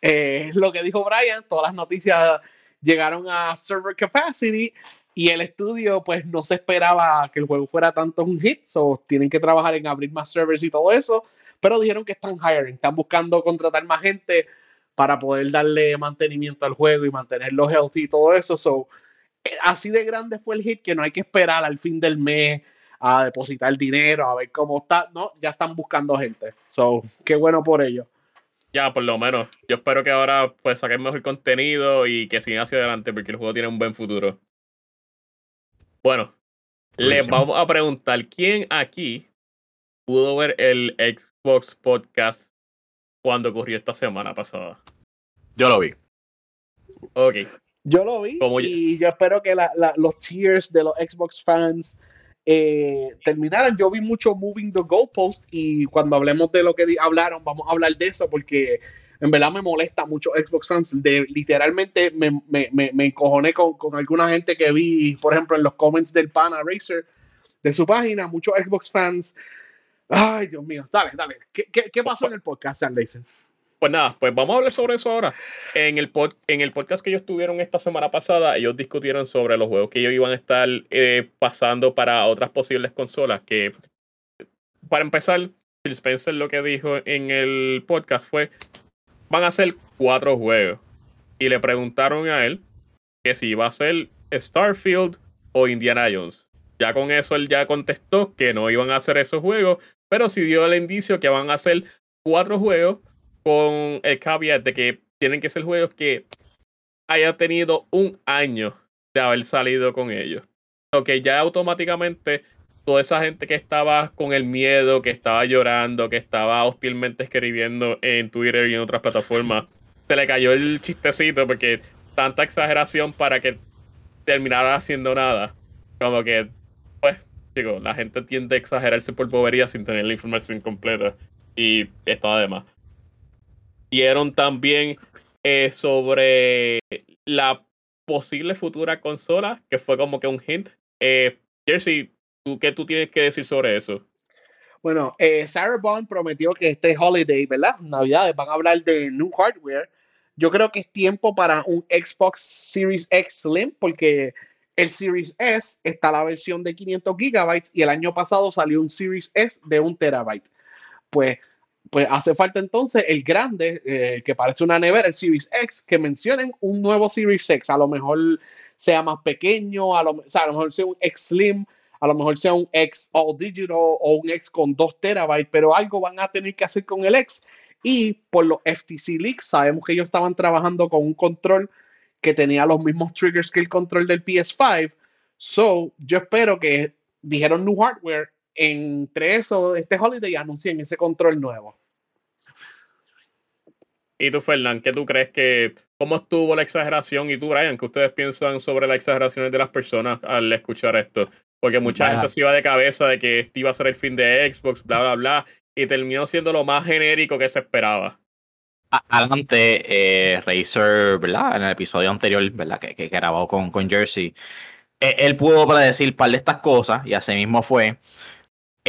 eh, es lo que dijo Brian, todas las noticias llegaron a server capacity y el estudio pues no se esperaba que el juego fuera tanto un hit, so tienen que trabajar en abrir más servers y todo eso, pero dijeron que están hiring, están buscando contratar más gente para poder darle mantenimiento al juego y mantenerlo healthy y todo eso. So, eh, así de grande fue el hit que no hay que esperar al fin del mes a depositar dinero, a ver cómo está. No, ya están buscando gente. So, qué bueno por ello. Ya, por lo menos. Yo espero que ahora pues saquen mejor contenido y que sigan hacia adelante porque el juego tiene un buen futuro. Bueno, les vamos a preguntar quién aquí pudo ver el Xbox Podcast cuando ocurrió esta semana pasada. Yo lo vi. Ok. Yo lo vi Como y yo espero que la- la- los tiers de los Xbox fans eh, terminaran. Yo vi mucho Moving the Goalpost y cuando hablemos de lo que hablaron, vamos a hablar de eso porque en verdad me molesta mucho Xbox fans. De, literalmente me, me, me, me encojoné con, con alguna gente que vi, por ejemplo, en los comments del Pana Racer de su página, muchos Xbox fans. Ay, Dios mío, dale, dale. ¿Qué, qué, qué pasó en el podcast, Layson? Pues nada, pues vamos a hablar sobre eso ahora. En el, pod- en el podcast que ellos tuvieron esta semana pasada, ellos discutieron sobre los juegos que ellos iban a estar eh, pasando para otras posibles consolas. Que, para empezar, Phil Spencer lo que dijo en el podcast fue, van a ser cuatro juegos. Y le preguntaron a él que si iba a ser Starfield o Indiana Jones. Ya con eso él ya contestó que no iban a hacer esos juegos, pero sí dio el indicio que van a hacer cuatro juegos con el caveat de que tienen que ser juegos que haya tenido un año de haber salido con ellos. que ya automáticamente toda esa gente que estaba con el miedo, que estaba llorando, que estaba hostilmente escribiendo en Twitter y en otras plataformas, se le cayó el chistecito porque tanta exageración para que terminara haciendo nada. Como que, pues, digo, la gente tiende a exagerarse por bobería sin tener la información completa. Y estaba de más. Dieron también eh, sobre la posible futura consola, que fue como que un hint. Eh, Jersey, ¿tú, ¿qué tú tienes que decir sobre eso? Bueno, eh, Sarah Bond prometió que este holiday, ¿verdad? Navidades, van a hablar de new hardware. Yo creo que es tiempo para un Xbox Series X Slim, porque el Series S está la versión de 500 gigabytes y el año pasado salió un Series S de un terabyte. Pues, pues hace falta entonces el grande, eh, que parece una nevera, el Series X, que mencionen un nuevo Series X. A lo mejor sea más pequeño, a lo, mejor sea un X Slim, a lo mejor sea un X All Digital o un X con 2 terabytes, pero algo van a tener que hacer con el X. Y por los FTC leaks, sabemos que ellos estaban trabajando con un control que tenía los mismos triggers que el control del PS5. So, yo espero que dijeron new hardware entre eso, este holiday, anuncien ese control nuevo. ¿Y tú, Fernán, qué tú crees que, cómo estuvo la exageración? Y tú, Brian, ¿qué ustedes piensan sobre las exageraciones de las personas al escuchar esto? Porque mucha gente se iba de cabeza de que este iba a ser el fin de Xbox, bla, bla, bla, y terminó siendo lo más genérico que se esperaba. Adelante, eh, Razer, ¿verdad? En el episodio anterior, ¿verdad? Que, que grabó con, con Jersey. E, él pudo predecir un par de estas cosas y así mismo fue.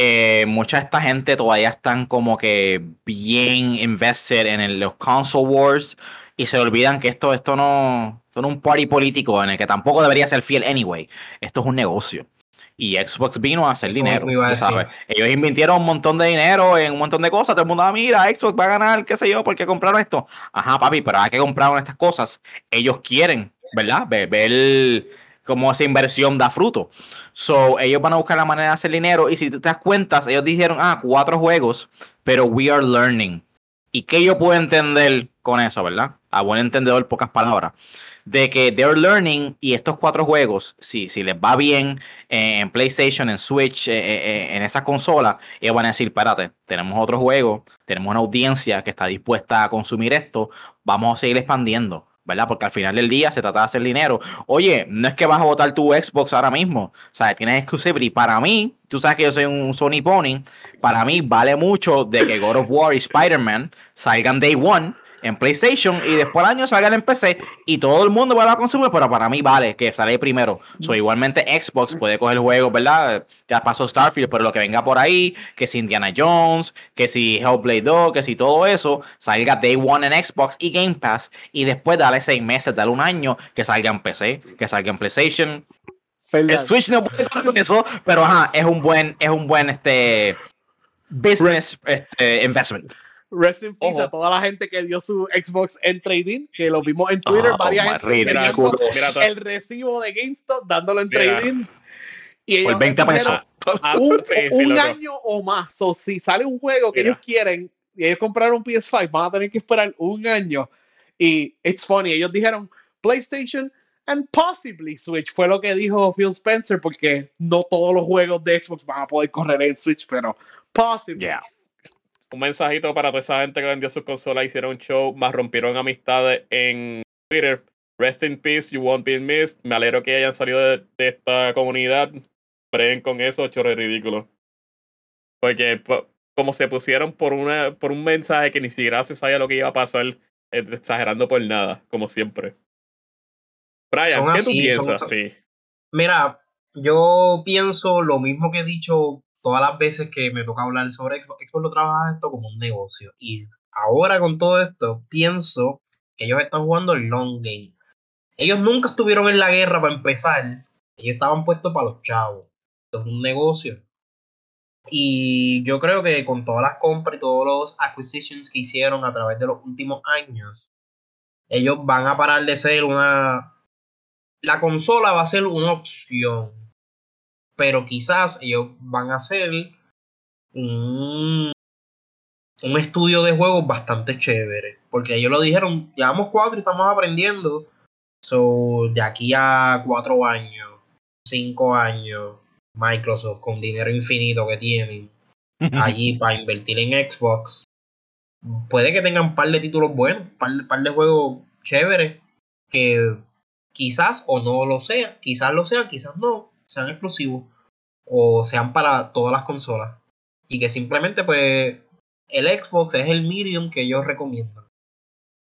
Eh, mucha de esta gente todavía están como que bien invested en los console wars y se olvidan que esto, esto no, esto no es un party político en el que tampoco debería ser fiel anyway. Esto es un negocio y Xbox vino a hacer dinero. Ellos invirtieron un montón de dinero en un montón de cosas. Todo el mundo, ah, mira, Xbox va a ganar, qué sé yo, ¿por qué compraron esto? Ajá, papi, pero hay que compraron estas cosas. Ellos quieren, ¿verdad? Ver, ver cómo esa inversión da fruto. So, ellos van a buscar la manera de hacer dinero. Y si te das cuenta, ellos dijeron, ah, cuatro juegos, pero we are learning. ¿Y qué yo puedo entender con eso, verdad? A buen entendedor, pocas palabras de que they're learning y estos cuatro juegos, si, si les va bien en PlayStation, en Switch, eh, eh, eh, en esa consola, ellos van a decir, espérate, tenemos otro juego, tenemos una audiencia que está dispuesta a consumir esto, vamos a seguir expandiendo. ¿Verdad? Porque al final del día se trata de hacer dinero. Oye, no es que vas a votar tu Xbox ahora mismo, o sea, tienes exclusivity. Para mí, tú sabes que yo soy un Sony Pony, para mí vale mucho de que God of War y Spider-Man salgan day one en PlayStation y después al año salgan en PC y todo el mundo va a consumir, pero para mí vale que sale primero. So, igualmente Xbox puede coger juegos, ¿verdad? Ya pasó Starfield, pero lo que venga por ahí, que si Indiana Jones, que si Hellblade 2, que si todo eso, salga Day One en Xbox y Game Pass y después dale seis meses, dale un año que salga en PC, que salga en PlayStation. El Switch no puede con eso, pero ajá, es un buen, es un buen este business este, investment. Rest in peace a toda la gente que dio su Xbox en trading, que lo vimos en Twitter, oh, varias gente el recibo de GameStop dándolo en trading. Y ellos 20 pesos. Un, año o más. O si sale un juego que ellos quieren y ellos compraron un PS5, van a tener que esperar un año. Y it's funny, ellos dijeron PlayStation and possibly Switch. Fue lo que dijo Phil Spencer, porque no todos los juegos de Xbox van a poder correr en Switch, pero possibly un mensajito para toda esa gente que vendió sus consolas, hicieron un show, más rompieron amistades en Twitter. Rest in peace, you won't be missed. Me alegro que hayan salido de, esta comunidad. Preen con eso, chorre ridículo. Porque como se pusieron por una por un mensaje que ni siquiera se sabía lo que iba a pasar, eh, exagerando por nada, como siempre. Brian, ¿qué tú piensas? Sí. Mira, yo pienso lo mismo que he dicho todas las veces que me toca hablar sobre Xbox, Xbox lo trabaja esto como un negocio. Y ahora con todo esto, pienso que ellos están jugando el long game. Ellos nunca estuvieron en la guerra para empezar. Ellos estaban puestos para los chavos. Esto es un negocio. Y yo creo que con todas las compras y todos los acquisitions que hicieron a través de los últimos años, ellos van a parar de ser una... La consola va a ser una opción pero quizás ellos van a hacer un, un estudio de juegos bastante chévere, porque ellos lo dijeron, llevamos cuatro y estamos aprendiendo, So, de aquí a cuatro años, cinco años, Microsoft con dinero infinito que tienen allí para invertir en Xbox, puede que tengan un par de títulos buenos, un par, par de juegos chéveres que quizás o no lo sean, quizás lo sean, quizás no, sean exclusivos o sean para todas las consolas. Y que simplemente pues el Xbox es el medium que yo recomiendo.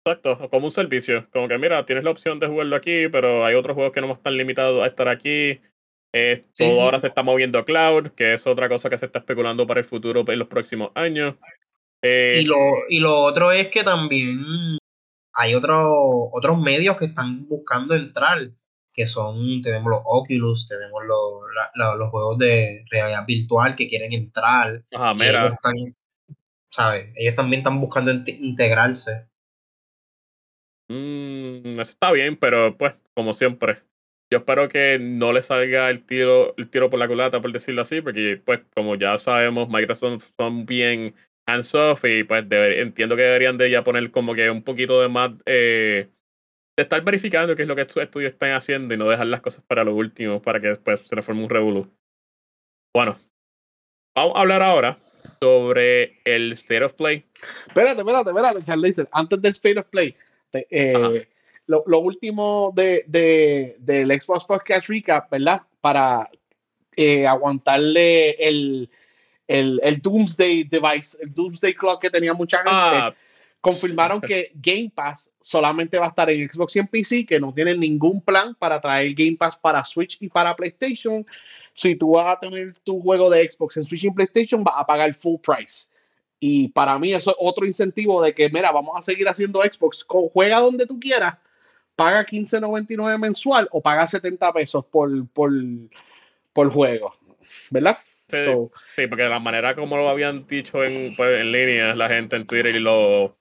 Exacto, como un servicio. Como que mira, tienes la opción de jugarlo aquí, pero hay otros juegos que no están limitados a estar aquí. Eh, Sí, todo sí. ahora se está moviendo a cloud, que es otra cosa que se está especulando para el futuro en los próximos años. Eh, Y lo, y lo otro es que también hay otro- otros medios que están buscando entrar, que son, tenemos los Oculus, tenemos los, la- la- los juegos de realidad virtual que quieren entrar. ajá, y ellos mira, están, ¿sabes? Ellos también están buscando inte- integrarse. mm, eso está bien, pero pues, como siempre, yo espero que no le salga el tiro, el tiro por la culata, por decirlo así, porque pues, como ya sabemos, Microsoft son bien hands-off y pues deber- entiendo que deberían de ya poner como que un poquito de más eh, de estar verificando qué es lo que estos estudios están haciendo y no dejar las cosas para lo último, para que después se le forme un revolú. Bueno, vamos a hablar ahora sobre el State of Play. Espérate, espérate, espérate, Charlize. Antes del State of Play, eh, lo, lo último de, de- del Xbox Podcast Recap, ¿verdad? Para eh, aguantarle el, el, el Doomsday Device, el Doomsday Clock que tenía mucha gente. Ah, confirmaron que Game Pass solamente va a estar en Xbox y en PC, que no tienen ningún plan para traer Game Pass para Switch y para PlayStation. Si tú vas a tener tu juego de Xbox en Switch y en PlayStation, vas a pagar full price. Y para mí eso es otro incentivo de que, mira, vamos a seguir haciendo Xbox. Juega donde tú quieras, paga 15.99 mensual o paga 70 pesos por, por, por juego. ¿Verdad? sí, So, sí, porque la manera como lo habían dicho en, pues, en línea la gente en Twitter y los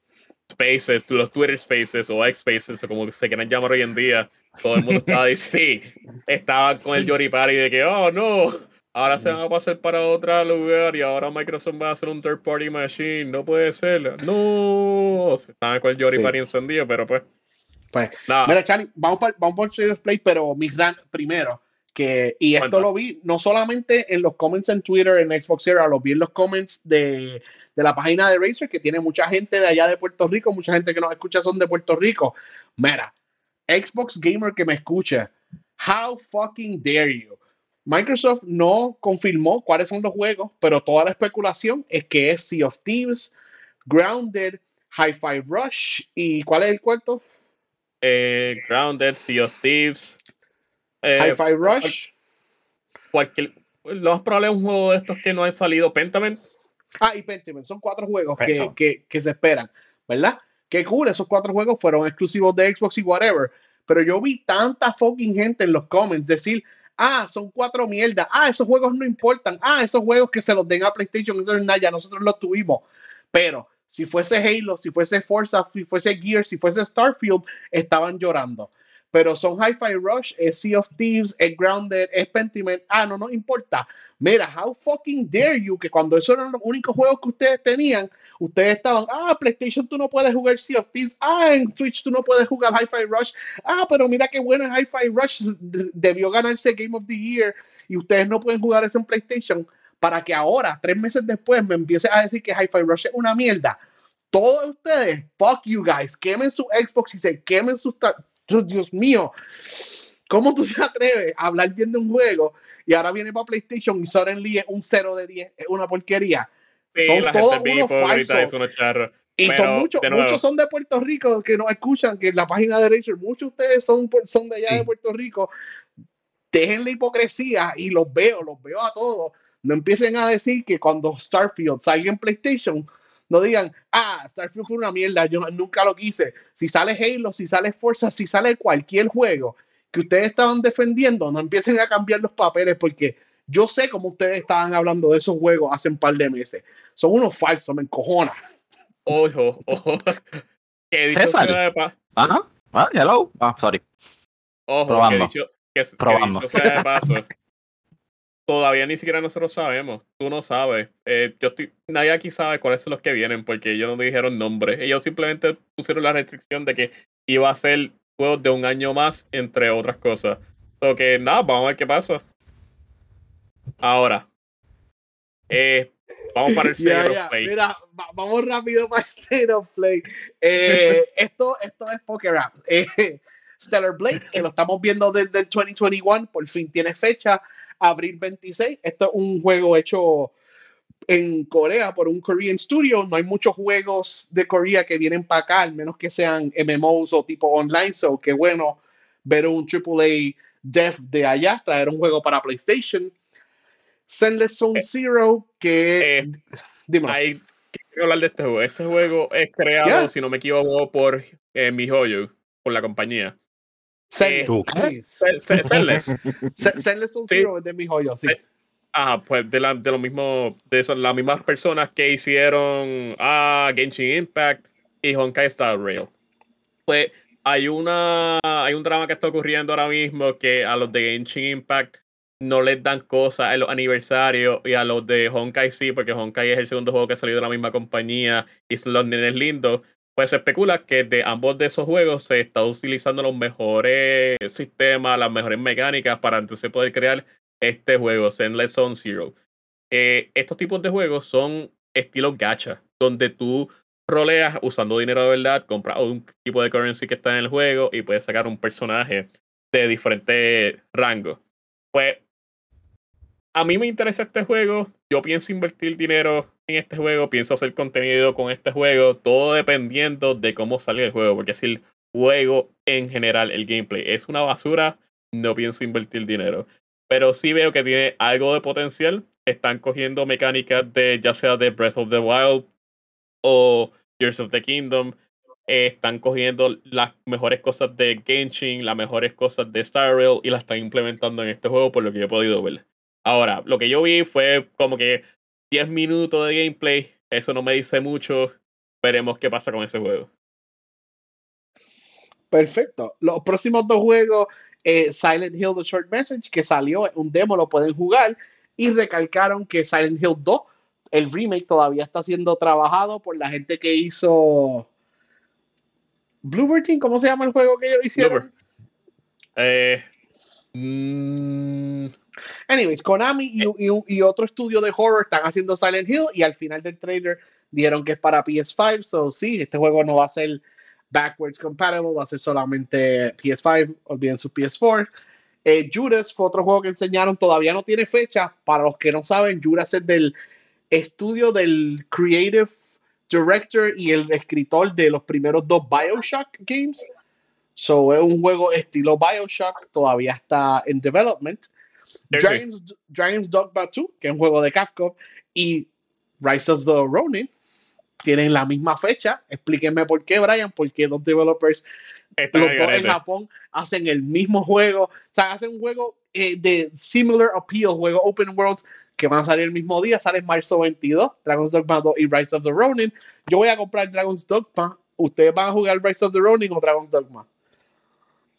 spaces, los Twitter spaces o X spaces, o como se quieran llamar hoy en día, todo el mundo estaba diciendo, sí, estaba con el Yori Party de que, oh no, ahora se van a pasar para otro lugar y ahora Microsoft va a hacer un third party machine, no puede ser, no, estaban con el Yori Sí. Party encendido, pero pues, pues, Mira, Charlie, vamos por, vamos por Play, pero mi gran primero, que, y esto Cuenta. lo vi no solamente en los comments en Twitter, en Xbox Era, lo vi en los comments de, de la página de Razer, que tiene mucha gente de allá de Puerto Rico, mucha gente que nos escucha son de Puerto Rico. Mira, Xbox Gamer que me escucha, how fucking dare you? Microsoft no confirmó cuáles son los juegos, pero toda la especulación es que es Sea of Thieves, Grounded, Hi-Fi Rush, ¿y cuál es el cuarto? eh, Grounded, Sea of Thieves, eh, Hi-Fi Rush. cualquier, lo más probable es un juego de estos que no han salido, Pentiment, Ah, y Pentiment. Son cuatro juegos que, que, que se esperan, ¿verdad? Qué cool, esos cuatro juegos fueron exclusivos de Xbox y whatever. Pero yo vi tanta fucking gente en los comments decir, ah, son cuatro mierdas, ah, esos juegos no importan, ah, esos juegos que se los den a PlayStation, eso no es nada, ya nosotros los tuvimos. Pero si fuese Halo, si fuese Forza, si fuese Gears, si fuese Starfield, estaban llorando. Pero son Hi-Fi Rush, es Sea of Thieves, es Grounded, es Pentiment. Ah, no nos importa. Mira, how fucking dare you que cuando esos eran los únicos juegos que ustedes tenían, ustedes estaban, ah, PlayStation tú no puedes jugar Sea of Thieves, ah, en Twitch tú no puedes jugar Hi-Fi Rush, ah, pero mira qué bueno es Hi-Fi Rush, de- debió ganarse Game of the Year y ustedes no pueden jugar eso en PlayStation para que ahora, tres meses después, me empiece a decir que Hi-Fi Rush es una mierda. Todos ustedes, fuck you guys, quemen su Xbox y se quemen sus... Dios mío, ¿cómo tú te atreves a hablar bien de un juego y ahora viene para PlayStation y suddenly es un 0 de 10, es una porquería? Sí, son la todos gente unos falsos. es charros. Y Pero, son muchos, muchos son de Puerto Rico que nos escuchan, que en la página de Razer, muchos de ustedes son, son de allá Sí. de Puerto Rico. Dejen la hipocresía y los veo, los veo a todos. No empiecen a decir que cuando Starfield salga en PlayStation, no digan, ah, Starfield fue una mierda, yo nunca lo quise. Si sale Halo, si sale Forza, si sale cualquier juego que ustedes estaban defendiendo, no empiecen a cambiar los papeles porque yo sé cómo ustedes estaban hablando de esos juegos hace un par de meses. Son unos falsos, me encojona. Ojo, ojo. Que dicho César. sea de pa- Ajá. Ah, hello. Ah, sorry. ojo, Probando. que dicho, que, que Probando. dicho sea de paso. Todavía ni siquiera nosotros sabemos. Tú no sabes. Eh, yo estoy, nadie aquí sabe cuáles son los que vienen porque ellos no dijeron nombre. Ellos simplemente pusieron la restricción de que iba a ser juegos de un año más, entre otras cosas. So que nada, vamos a ver qué pasa. Ahora, eh, vamos para el State of Play. Mira, va- vamos rápido para el State of Play. Eh, esto, esto es Poker App. Eh, Stellar Blade, que lo estamos viendo desde el 2021, por fin tiene fecha, abril 26. Esto es un juego hecho en Corea por un Korean Studio. No hay muchos juegos de Corea que vienen para acá, al menos que sean MMOs o tipo online. So, qué bueno ver un AAA dev de allá, traer un juego para PlayStation. Sendless Zone Eh, Zero, que. eh, dime. Hay que hablar de este juego. Este juego es creado, si no me equivoco, por eh, MiHoYo, por la compañía. Zenless, ¿Tú sí. Se- se- Zenless. Se- Zenless Zone Sí. Zero es de mi joyo, sí. Ajá, pues de, la, de lo mismo, de esas, las mismas personas que hicieron a Genshin Impact y Honkai Star Rail. Pues hay una hay un drama que está ocurriendo ahora mismo que a los de Genshin Impact no les dan cosas en los aniversarios y a los de Honkai sí, porque Honkai es el segundo juego que ha salido de la misma compañía y son los nenes lindos. Pues se especula que de ambos de esos juegos se está utilizando los mejores sistemas, las mejores mecánicas para entonces poder crear este juego, Zenless Zone Zero. Eh, estos tipos de juegos son estilos gacha, donde tú roleas usando dinero de verdad, compras un tipo de currency que está en el juego y puedes sacar un personaje de diferentes rangos. Pues a mí me interesa este juego, yo pienso invertir dinero en este juego, pienso hacer contenido con este juego, todo dependiendo de cómo salga el juego, porque si el juego en general, el gameplay es una basura, no pienso invertir dinero pero sí veo que tiene algo de potencial. Están cogiendo mecánicas de ya sea de Breath of the Wild o Tears of the Kingdom. Eh, están cogiendo las mejores cosas de Genshin, las mejores cosas de Star Rail y las están implementando en este juego por lo que yo he podido ver. Ahora, lo que yo vi fue como que 10 minutos de gameplay. Eso no me dice mucho. Veremos qué pasa con ese juego. Perfecto. Los próximos dos juegos, eh, Silent Hill The Short Message, que salió, un demo, lo pueden jugar. Y recalcaron que Silent Hill 2, el remake, todavía está siendo trabajado por la gente que hizo. Bluebird Team, ¿cómo se llama el juego que ellos hicieron? Eh, mm, Anyways, Konami y, y- y otro estudio de horror están haciendo Silent Hill y al final del trailer dijeron que es para PS5. So, sí, este juego no va a ser backwards compatible, va a ser solamente PS5. Olviden su PS4. Eh, Judas fue otro juego que enseñaron, todavía no tiene fecha. Para los que no saben, Judas es del estudio del creative director y el escritor de los primeros dos Bioshock games. So, es un juego estilo Bioshock, todavía está en development. Sí. Dragon's, Dogma 2, que es un juego de Capcom, y Rise of the Ronin tienen la misma fecha. Explíquenme por qué, Brian, porque dos developers, está los al dos en. Japón, hacen el mismo juego. O sea, hacen un juego eh, de similar appeal, juego open worlds, que van a salir el mismo día. Sale en marzo 22, Dragon's Dogma 2 y Rise of the Ronin. Yo voy a comprar Dragon's Dogma. ¿Ustedes van a jugar Rise of the Ronin o Dragon's Dogma?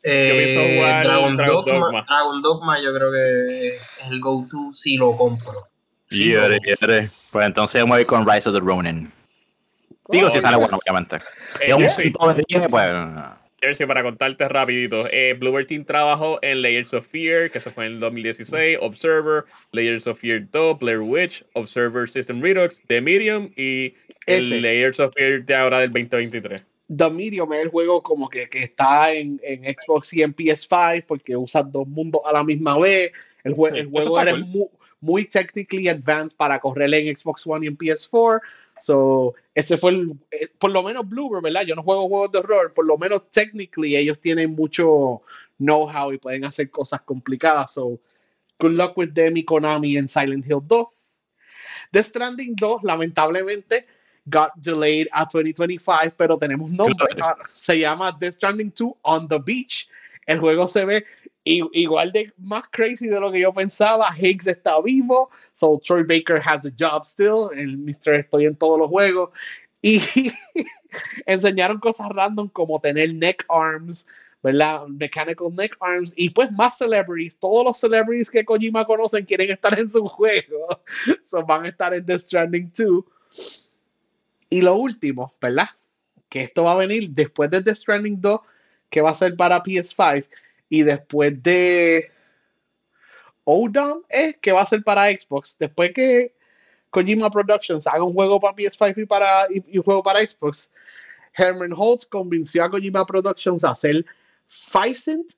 Eh, jugar Dragon, Dragon Dogma, Dogma. Dragon Dogma yo creo que es el go-to si lo compro. Si lo Yere, compro. yere. Pues entonces vamos a ir con Rise of the Ronin. Digo, si sale bueno, obviamente. Eh, un Jersey, 5 de 10, pues. Jersey, para contarte rapidito, eh, Bluebird Team trabajó en Layers of Fear, que se fue en el 2016, Observer, Layers of Fear 2, Blair Witch, Observer System Redux, The Medium y Ese. el Layers of Fear de ahora del 2023. The Medium es el juego como que, que está en, en Xbox y en PS5 porque usa dos mundos a la misma vez. El, jue- Sí, el juego cool. muy, muy technically advanced para correr en Xbox One y en PS4. So, ese fue el, eh, por lo menos Bluebird, ¿verdad? Yo no juego juegos de horror, por lo menos technically ellos tienen mucho know-how y pueden hacer cosas complicadas. So, good luck with them y Konami en Silent Hill 2. The Stranding 2, lamentablemente, got delayed a 2025, pero tenemos nombre. Claro. Se llama The Stranding 2 on the Beach. El juego se ve igual de más crazy de lo que yo pensaba. Higgs está vivo, so Troy Baker has a job still. El Mr. Estoy en todos los juegos. Y enseñaron cosas random como tener neck arms, ¿verdad? Mechanical neck arms y pues más celebrities. Todos los celebrities que Kojima conocen quieren estar en su juego. So van a estar en The Stranding 2. Y lo último, ¿verdad? Que esto va a venir después de The Stranding 2. que va a ser para PS5, y después de Odom es que va a ser para Xbox. Después que Kojima Productions haga un juego para PS5 y para y, un juego para Xbox, Herman Holtz convenció a Kojima Productions a hacer Ficent,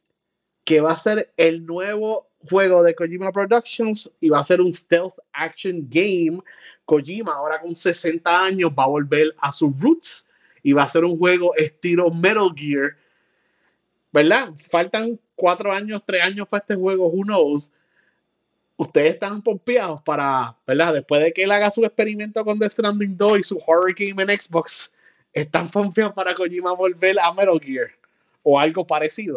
que va a ser el nuevo juego de Kojima Productions y va a ser un stealth action game. Kojima, ahora con 60 años, va a volver a sus roots y va a ser un juego estilo Metal Gear. ¿Verdad? Faltan cuatro años, tres años para este juego, who knows. Ustedes están pompeados para, ¿verdad? Después de que él haga su experimento con The Stranding 2 y su horror game en Xbox, están pompeados para Kojima volver a Metal Gear o algo parecido.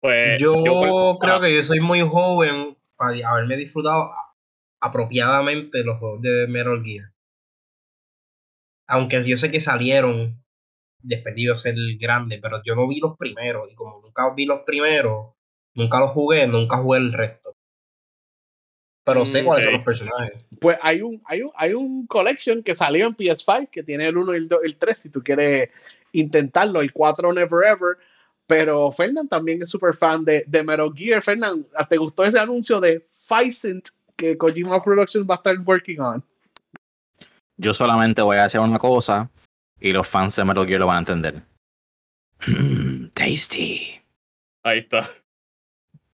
Pues, yo, creo que yo soy muy joven para haberme disfrutado apropiadamente los juegos de Metal Gear. Aunque yo sé que salieron despedidos ser grande, pero yo no vi los primeros y como nunca vi los primeros, nunca los jugué, nunca jugué el resto. Pero sé mm, cuáles son los personajes. Pues hay un, hay un, hay un collection que salió en PS5 que tiene el 1 y el 2, el 3 si tú quieres intentarlo, el 4 Never Ever pero Fernand también es súper fan de, de, Metal Gear. Fernand, ¿te gustó ese anuncio de Ficent que Kojima Productions va a estar working on? Yo solamente voy a hacer una cosa y los fans de Metal Gear lo van a entender. tasty. Ahí está.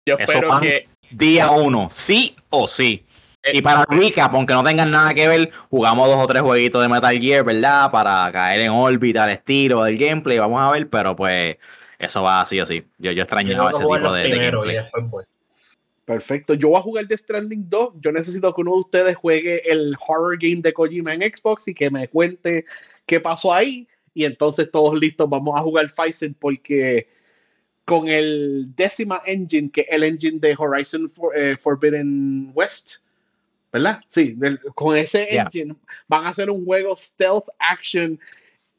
Yo espero que. Día uno, sí o sí. Eh, y para recap, aunque no tengan nada que ver, jugamos dos o tres jueguitos de Metal Gear, ¿verdad? Para caer en órbita al estilo del gameplay, vamos a ver, pero pues eso va así o sí. Yo, yo extrañaba ese tipo de, de Perfecto. Yo voy a jugar The Stranding 2. Yo necesito que uno de ustedes juegue el horror game de Kojima en Xbox y que me cuente qué pasó ahí. Y entonces todos listos, vamos a jugar Pfizer porque con el décima engine, que es el engine de Horizon eh, Forbidden West, ¿verdad? Sí, con ese engine van a hacer un juego stealth action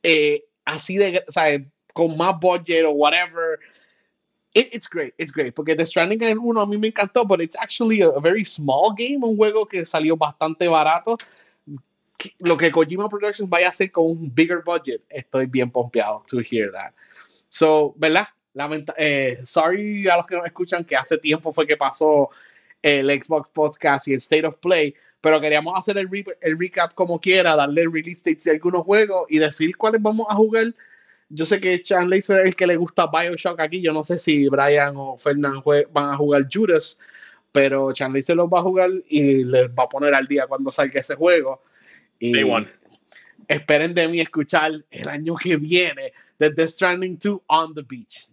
eh, así de, o sea, con más budget o whatever. It, it's great, it's great. Porque The Stranding 1 a mí me encantó, but it's actually a, a, very small game, un juego que salió bastante barato. Lo que Kojima Productions vaya a hacer con un bigger budget, estoy bien pompeado to hear that. So, ¿verdad? Lamenta eh, sorry a los que nos escuchan que hace tiempo fue que pasó el Xbox Podcast y el State of Play, pero queríamos hacer el, re el recap como quiera, darle release dates de algunos juegos y decir cuáles vamos a jugar yo sé que Chan Laser es el que le gusta Bioshock aquí. Yo no sé si Brian o Fernand van a jugar Judas, pero Chan Laser los va a jugar y les va a poner al día cuando salga ese juego. Y esperen de mí escuchar el año que viene de The Stranding 2 on the beach.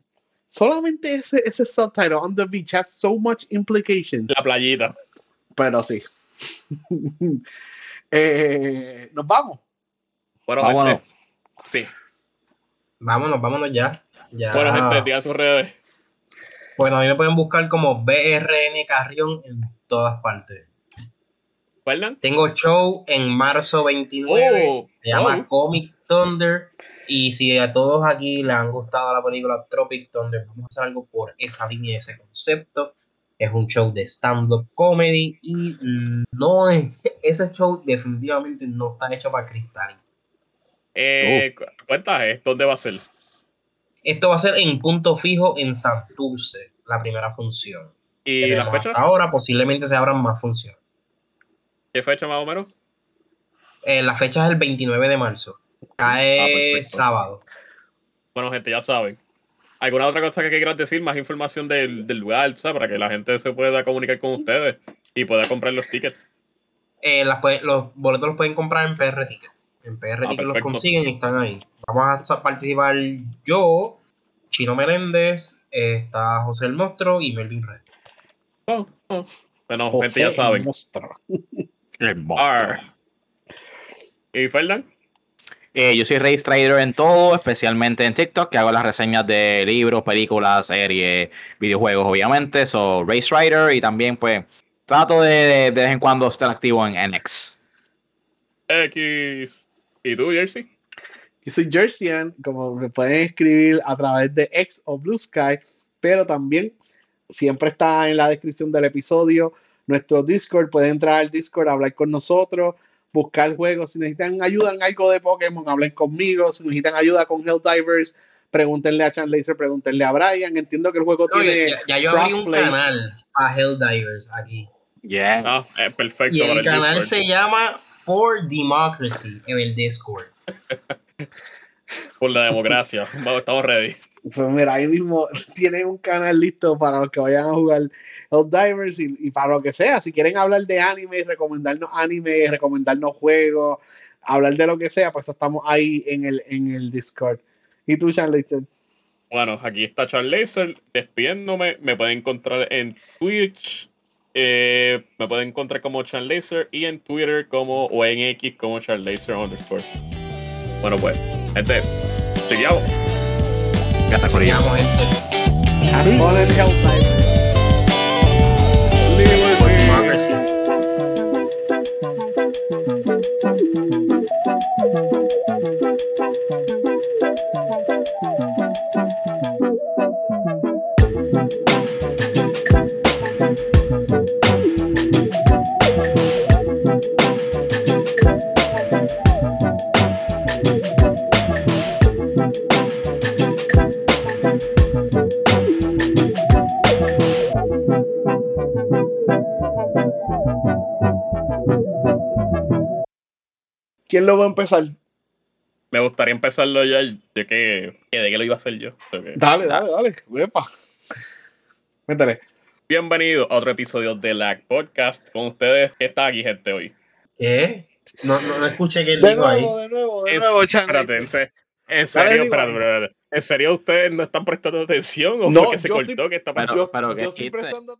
Solamente ese, ese subtitle, on the beach, has so much implications. La playita. Pero sí. eh, Nos vamos. Bueno, Vámonos. sí. Vámonos, vámonos ya. ya. Bueno, gente, digan sus redes. Bueno, a mí me pueden buscar como BRN Carrión en todas partes. ¿Perdón? Tengo show en marzo 29. se llama Comic Thunder. Y si a todos aquí les han gustado la película Tropic Thunder, vamos a hacer algo por esa línea, ese concepto. Es un show de stand-up comedy y no es, ese show definitivamente no está hecho para cristal. Eh, Cuéntame, ¿dónde va a ser? Esto va a ser en punto fijo en Santurce, la primera función. ¿Y la fecha? Ahora posiblemente se abran más funciones. ¿Qué fecha más o menos? Eh, la fecha es el 29 de marzo. Cae ah, sábado. Bueno, gente, ya saben. ¿Alguna otra cosa que quieras decir? Más información del, del lugar, ¿sabes? Para que la gente se pueda comunicar con ustedes y pueda comprar los tickets. Eh, los boletos los pueden comprar en PR Ticket. En PR ah, los consiguen y están ahí. Vamos a participar yo, Chino Meléndez, está José el Monstruo y Melvin Red. Oh, oh. Bueno, gente ya saben. El ¿Y Fernand? Eh, yo soy Race Trader en todo, especialmente en TikTok, que hago las reseñas de libros, películas, series, videojuegos, obviamente. So, Race Rider y también, pues, trato de, de, vez en cuando estar activo en NX. X. ¿Y tú, Jersey? Yo soy Jerseyan, como me pueden escribir a través de X o Blue Sky, pero también siempre está en la descripción del episodio nuestro Discord. Pueden entrar al Discord, hablar con nosotros, buscar juegos. Si necesitan ayuda en algo de Pokémon, hablen conmigo. Si necesitan ayuda con Helldivers, pregúntenle a Chan Laser, pregúntenle a Brian. Entiendo que el juego No, tiene. ya, ya yo abrí un canal a Helldivers aquí. Yeah. Ah, eh, perfecto. Y para el canal Discord. se llama For Democracy en el Discord. Por la democracia. Vamos, estamos ready. Pues mira, ahí mismo tienen un canal listo para los que vayan a jugar Helldivers y, y para lo que sea. Si quieren hablar de anime, recomendarnos anime, recomendarnos juegos, hablar de lo que sea, pues estamos ahí en el, en el Discord. ¿Y tú, Chan Laser? Bueno, aquí está Charles Laser despidiéndome. Me pueden encontrar en Twitch. Eh, me pueden encontrar como Charles Laser y en Twitter como o en X como Charles Laser underscore. Bueno, pues, gente, chequeado. Gracias, Corillo. Llamo gente. Democracy. Lo va a empezar? Me gustaría empezarlo ya, de que, que de qué lo iba a hacer yo. Que- Dale, dale, dale. Uepa. Métele. Bienvenido a otro episodio de la podcast con ustedes. ¿Qué está aquí, gente, hoy? ¿Qué? No, no, no escuché que él De dijo ahí. nuevo, de nuevo, de En- nuevo, Chan espérate, en, Laser. se- en serio, espérate, espérate. ¿En serio ustedes no están prestando atención o No, fue que se yo cortó? estoy- ¿Qué está Pero- pasando? Yo, pero yo ¿qué estoy prestando